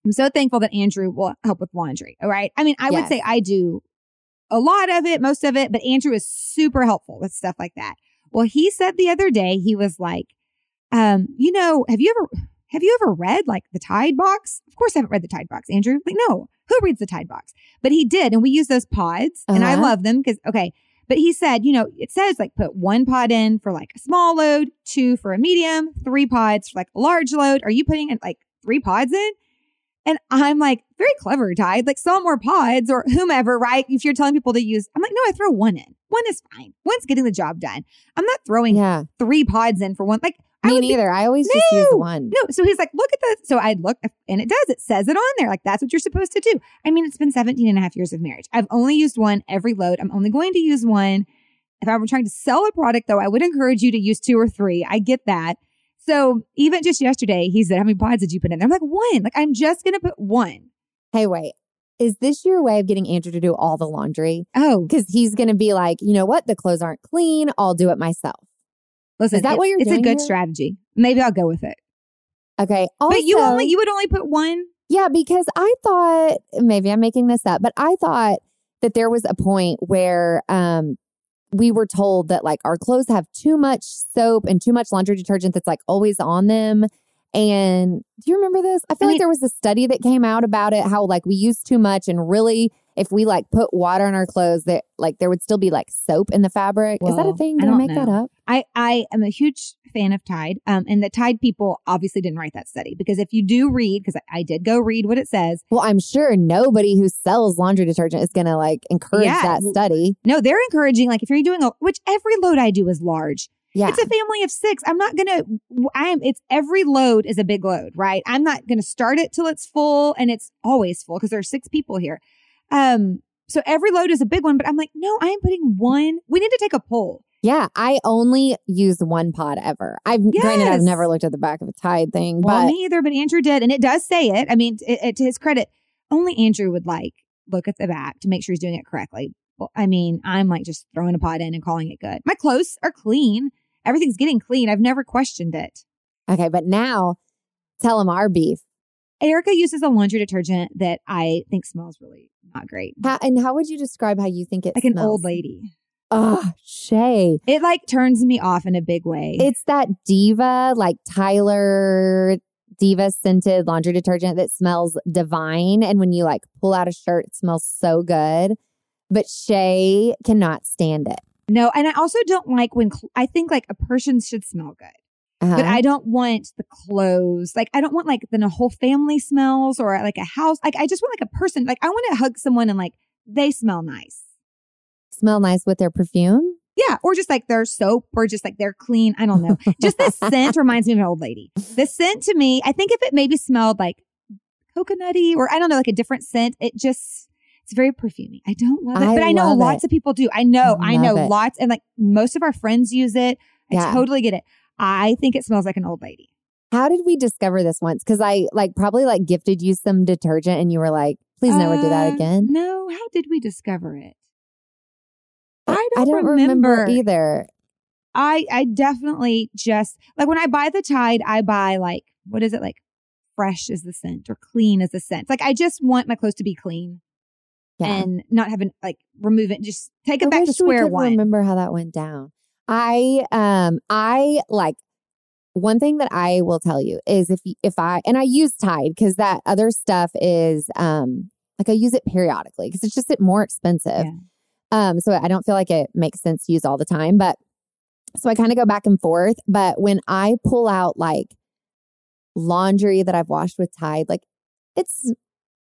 Speaker 2: am so thankful that Andrew will help with laundry. All right. I mean, I would say I do a lot of it, most of it, but Andrew is super helpful with stuff like that. Well, he said the other day, he was like, um, you know, have you ever, have you ever read like the Tide box? Of course I haven't read the Tide box, Andrew. Like, no, who reads the Tide box? But he did. And we use those pods and I
Speaker 1: Uh-huh.
Speaker 2: love them because, okay. But he said, you know, it says like put one pod in for like a small load, two for a medium, three pods for like a large load. Are you putting in like three pods in? And I'm like, very clever, Tide. Like sell more pods or whomever, right? If you're telling people to use, I'm like, no, I throw one in. One is fine. One's getting the job done. I'm not throwing
Speaker 1: Yeah.
Speaker 2: three pods in for one. Like,
Speaker 1: Me
Speaker 2: be-
Speaker 1: neither. I always just use one.
Speaker 2: no. So he's like, look at that. So I look and it does. It says it on there. Like that's what you're supposed to do. I mean, it's been 17 and a half years of marriage. I've only used one every load. I'm only going to use one. If I were trying to sell a product though, I would encourage you to use two or three. I get that. So even just yesterday, he said, how many pods did you put in there? I'm like, one. Like I'm just going to put one.
Speaker 1: Hey, wait. Is this your way of getting Andrew to do all the laundry?
Speaker 2: Oh,
Speaker 1: Because he's going to be like, you know what? The clothes aren't clean. I'll do it myself.
Speaker 2: Listen,
Speaker 1: Is that what you're
Speaker 2: it's a good
Speaker 1: here?
Speaker 2: strategy. Maybe I'll go with it.
Speaker 1: Okay. Also,
Speaker 2: but you only, you would only put one.
Speaker 1: Yeah, because I thought maybe I'm making this up, but I thought that there was a point where um we were told that like our clothes have too much soap and too much laundry detergent that's like always on them. And do you remember this? I feel
Speaker 2: I
Speaker 1: like there was a study that came out about it, how like we use too much and really if we like put water on our clothes that like there would still be like soap in the fabric. Is that a thing?
Speaker 2: I
Speaker 1: Did I,
Speaker 2: don't
Speaker 1: make that up?
Speaker 2: I, I am a huge fan of Tide. Um, and the Tide people obviously didn't write that study because if you do read, because I, I did go read what it says.
Speaker 1: Well, I'm sure nobody who sells laundry detergent is gonna like encourage
Speaker 2: Yeah.
Speaker 1: that study.
Speaker 2: No, they're encouraging, like, if you're doing a, which every load I do is large.
Speaker 1: Yeah.
Speaker 2: It's a family of six. I'm not gonna, I'm, it's every load is a big load, right? I'm not gonna start it till it's full and it's always full because there's six people here. Um, so every load is a big one, but I'm like, no, I am putting one. We need to take a poll.
Speaker 1: Yeah, I only use one pod ever. I've granted I've never looked at the back of a Tide thing,
Speaker 2: Well,
Speaker 1: but
Speaker 2: me either, but Andrew did, and it does say it. I mean, it, it, to his credit, only Andrew would like look at the back to make sure he's doing it correctly. Well, I mean, I'm like just throwing a pod in and calling it good. My clothes are clean. Everything's getting clean. I've never questioned it.
Speaker 1: okay. But now, tell them our beef.
Speaker 2: Erika uses a laundry detergent that I think smells really not great,
Speaker 1: How, and how would you describe how you think it
Speaker 2: like an old lady.
Speaker 1: Oh, Shay,
Speaker 2: It like turns me off in a big way.
Speaker 1: it's that diva like Tyler diva scented laundry detergent that smells divine, and when you like pull out a shirt, it smells so good. But Shay cannot stand it.
Speaker 2: no, and I also don't like when cl- I think like a person should smell good.
Speaker 1: Uh-huh.
Speaker 2: but I don't want the clothes. Like I don't want like then a whole family smells or like a house. Like I just want like a person. Like I want to hug someone and like they smell nice.
Speaker 1: smell nice with their perfume.
Speaker 2: Yeah, or just like their soap or just like they're clean. I don't know. Just the scent reminds me of an old lady. The scent to me, I think if it maybe smelled like coconutty or I don't know, like a different scent, it just it's very perfumey. I don't love it,
Speaker 1: I
Speaker 2: but I know lots
Speaker 1: it.
Speaker 2: of people do. I know, I
Speaker 1: Love
Speaker 2: know
Speaker 1: it.
Speaker 2: lots, and like most of our friends use it. I
Speaker 1: Yeah.
Speaker 2: totally get it. I think it smells like an old lady.
Speaker 1: How did we discover this once? Because I like probably like gifted you some detergent and you were like, please never do that
Speaker 2: Uh,
Speaker 1: again.
Speaker 2: No, how did we discover it?
Speaker 1: I
Speaker 2: I
Speaker 1: I
Speaker 2: don't
Speaker 1: don't remember.
Speaker 2: remember.
Speaker 1: either.
Speaker 2: I I definitely just like when I buy the Tide, I buy like what is it like fresh is the scent or clean is the scent. Like I just want my clothes to be clean
Speaker 1: Yeah.
Speaker 2: and not having like remove it, just take it
Speaker 1: I
Speaker 2: back to square one.
Speaker 1: Remember how that went down? I um I like one thing that I will tell you is if if I and I use Tide because that other stuff is um like I use it periodically because it's just more expensive.
Speaker 2: Yeah.
Speaker 1: Um, so I don't feel like it makes sense to use all the time, but so I kind of go back and forth. But when I pull out like laundry that I've washed with Tide, like it's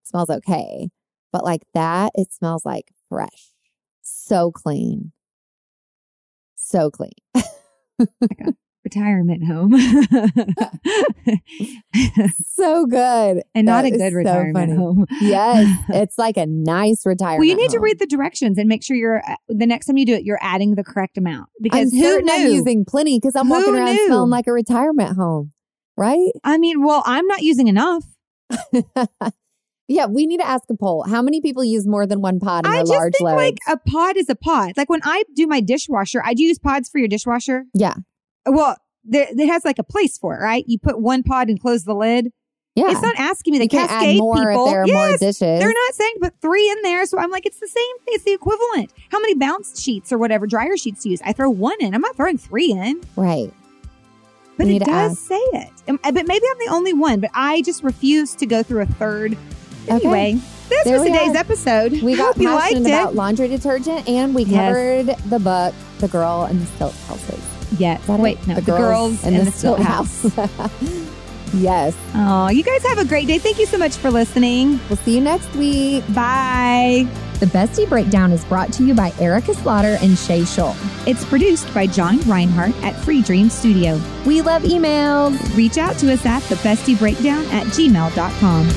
Speaker 1: smells okay, but like that, it smells like fresh, so clean, so clean.
Speaker 2: like Retirement home.
Speaker 1: so good.
Speaker 2: and not
Speaker 1: That
Speaker 2: a good
Speaker 1: so
Speaker 2: retirement
Speaker 1: funny.
Speaker 2: home.
Speaker 1: Yes, it's like a nice retirement.
Speaker 2: Well, you need to read the directions and make sure you're uh, the next time you do it, you're adding the correct amount
Speaker 1: I'm
Speaker 2: because who
Speaker 1: certain I'm
Speaker 2: knew?
Speaker 1: using plenty because I'm
Speaker 2: Who
Speaker 1: walking around
Speaker 2: knew?
Speaker 1: smelling like a retirement home, right?
Speaker 2: I mean, well, I'm not using enough.
Speaker 1: yeah, we need to ask a poll. How many people use more than one pod in
Speaker 2: I
Speaker 1: their
Speaker 2: just
Speaker 1: large
Speaker 2: think
Speaker 1: loads?
Speaker 2: like a pod is a pod. Like when I do my dishwasher, I do use pods for your dishwasher.
Speaker 1: yeah,
Speaker 2: Well, there, it has like a place for it, right? You put one pod and close the lid.
Speaker 1: yeah.
Speaker 2: It's not asking me to
Speaker 1: you
Speaker 2: cascade
Speaker 1: more
Speaker 2: people.
Speaker 1: if there are
Speaker 2: yes,
Speaker 1: more dishes.
Speaker 2: they're not saying put three in there. So I'm like, it's the same. It's the equivalent. How many bounce sheets or whatever dryer sheets to use? I throw one in. I'm not throwing three in.
Speaker 1: right.
Speaker 2: But it does
Speaker 1: ask.
Speaker 2: say it. But maybe I'm the only one. But I just refuse to go through a third.
Speaker 1: Okay.
Speaker 2: Anyway, this
Speaker 1: There
Speaker 2: was today's
Speaker 1: are.
Speaker 2: episode.
Speaker 1: We got
Speaker 2: Hope
Speaker 1: passionate
Speaker 2: it.
Speaker 1: about laundry detergent, and we
Speaker 2: Yes.
Speaker 1: covered the book, "The Girl in the Stilt Houses." Yes.
Speaker 2: Wait,
Speaker 1: it?
Speaker 2: no. The, girls, in the, stilt house.
Speaker 1: yes.
Speaker 2: Oh, you guys have a great day. Thank you so much for listening.
Speaker 1: We'll see you next week.
Speaker 2: Bye.
Speaker 6: The Bestie Breakdown is brought to you by Erika Slaughter and Shay Shull.
Speaker 2: It's produced by John Reinhardt at Free Dream Studio.
Speaker 1: We love emails.
Speaker 2: Reach out to us at the Bestie Breakdown at gmail.com.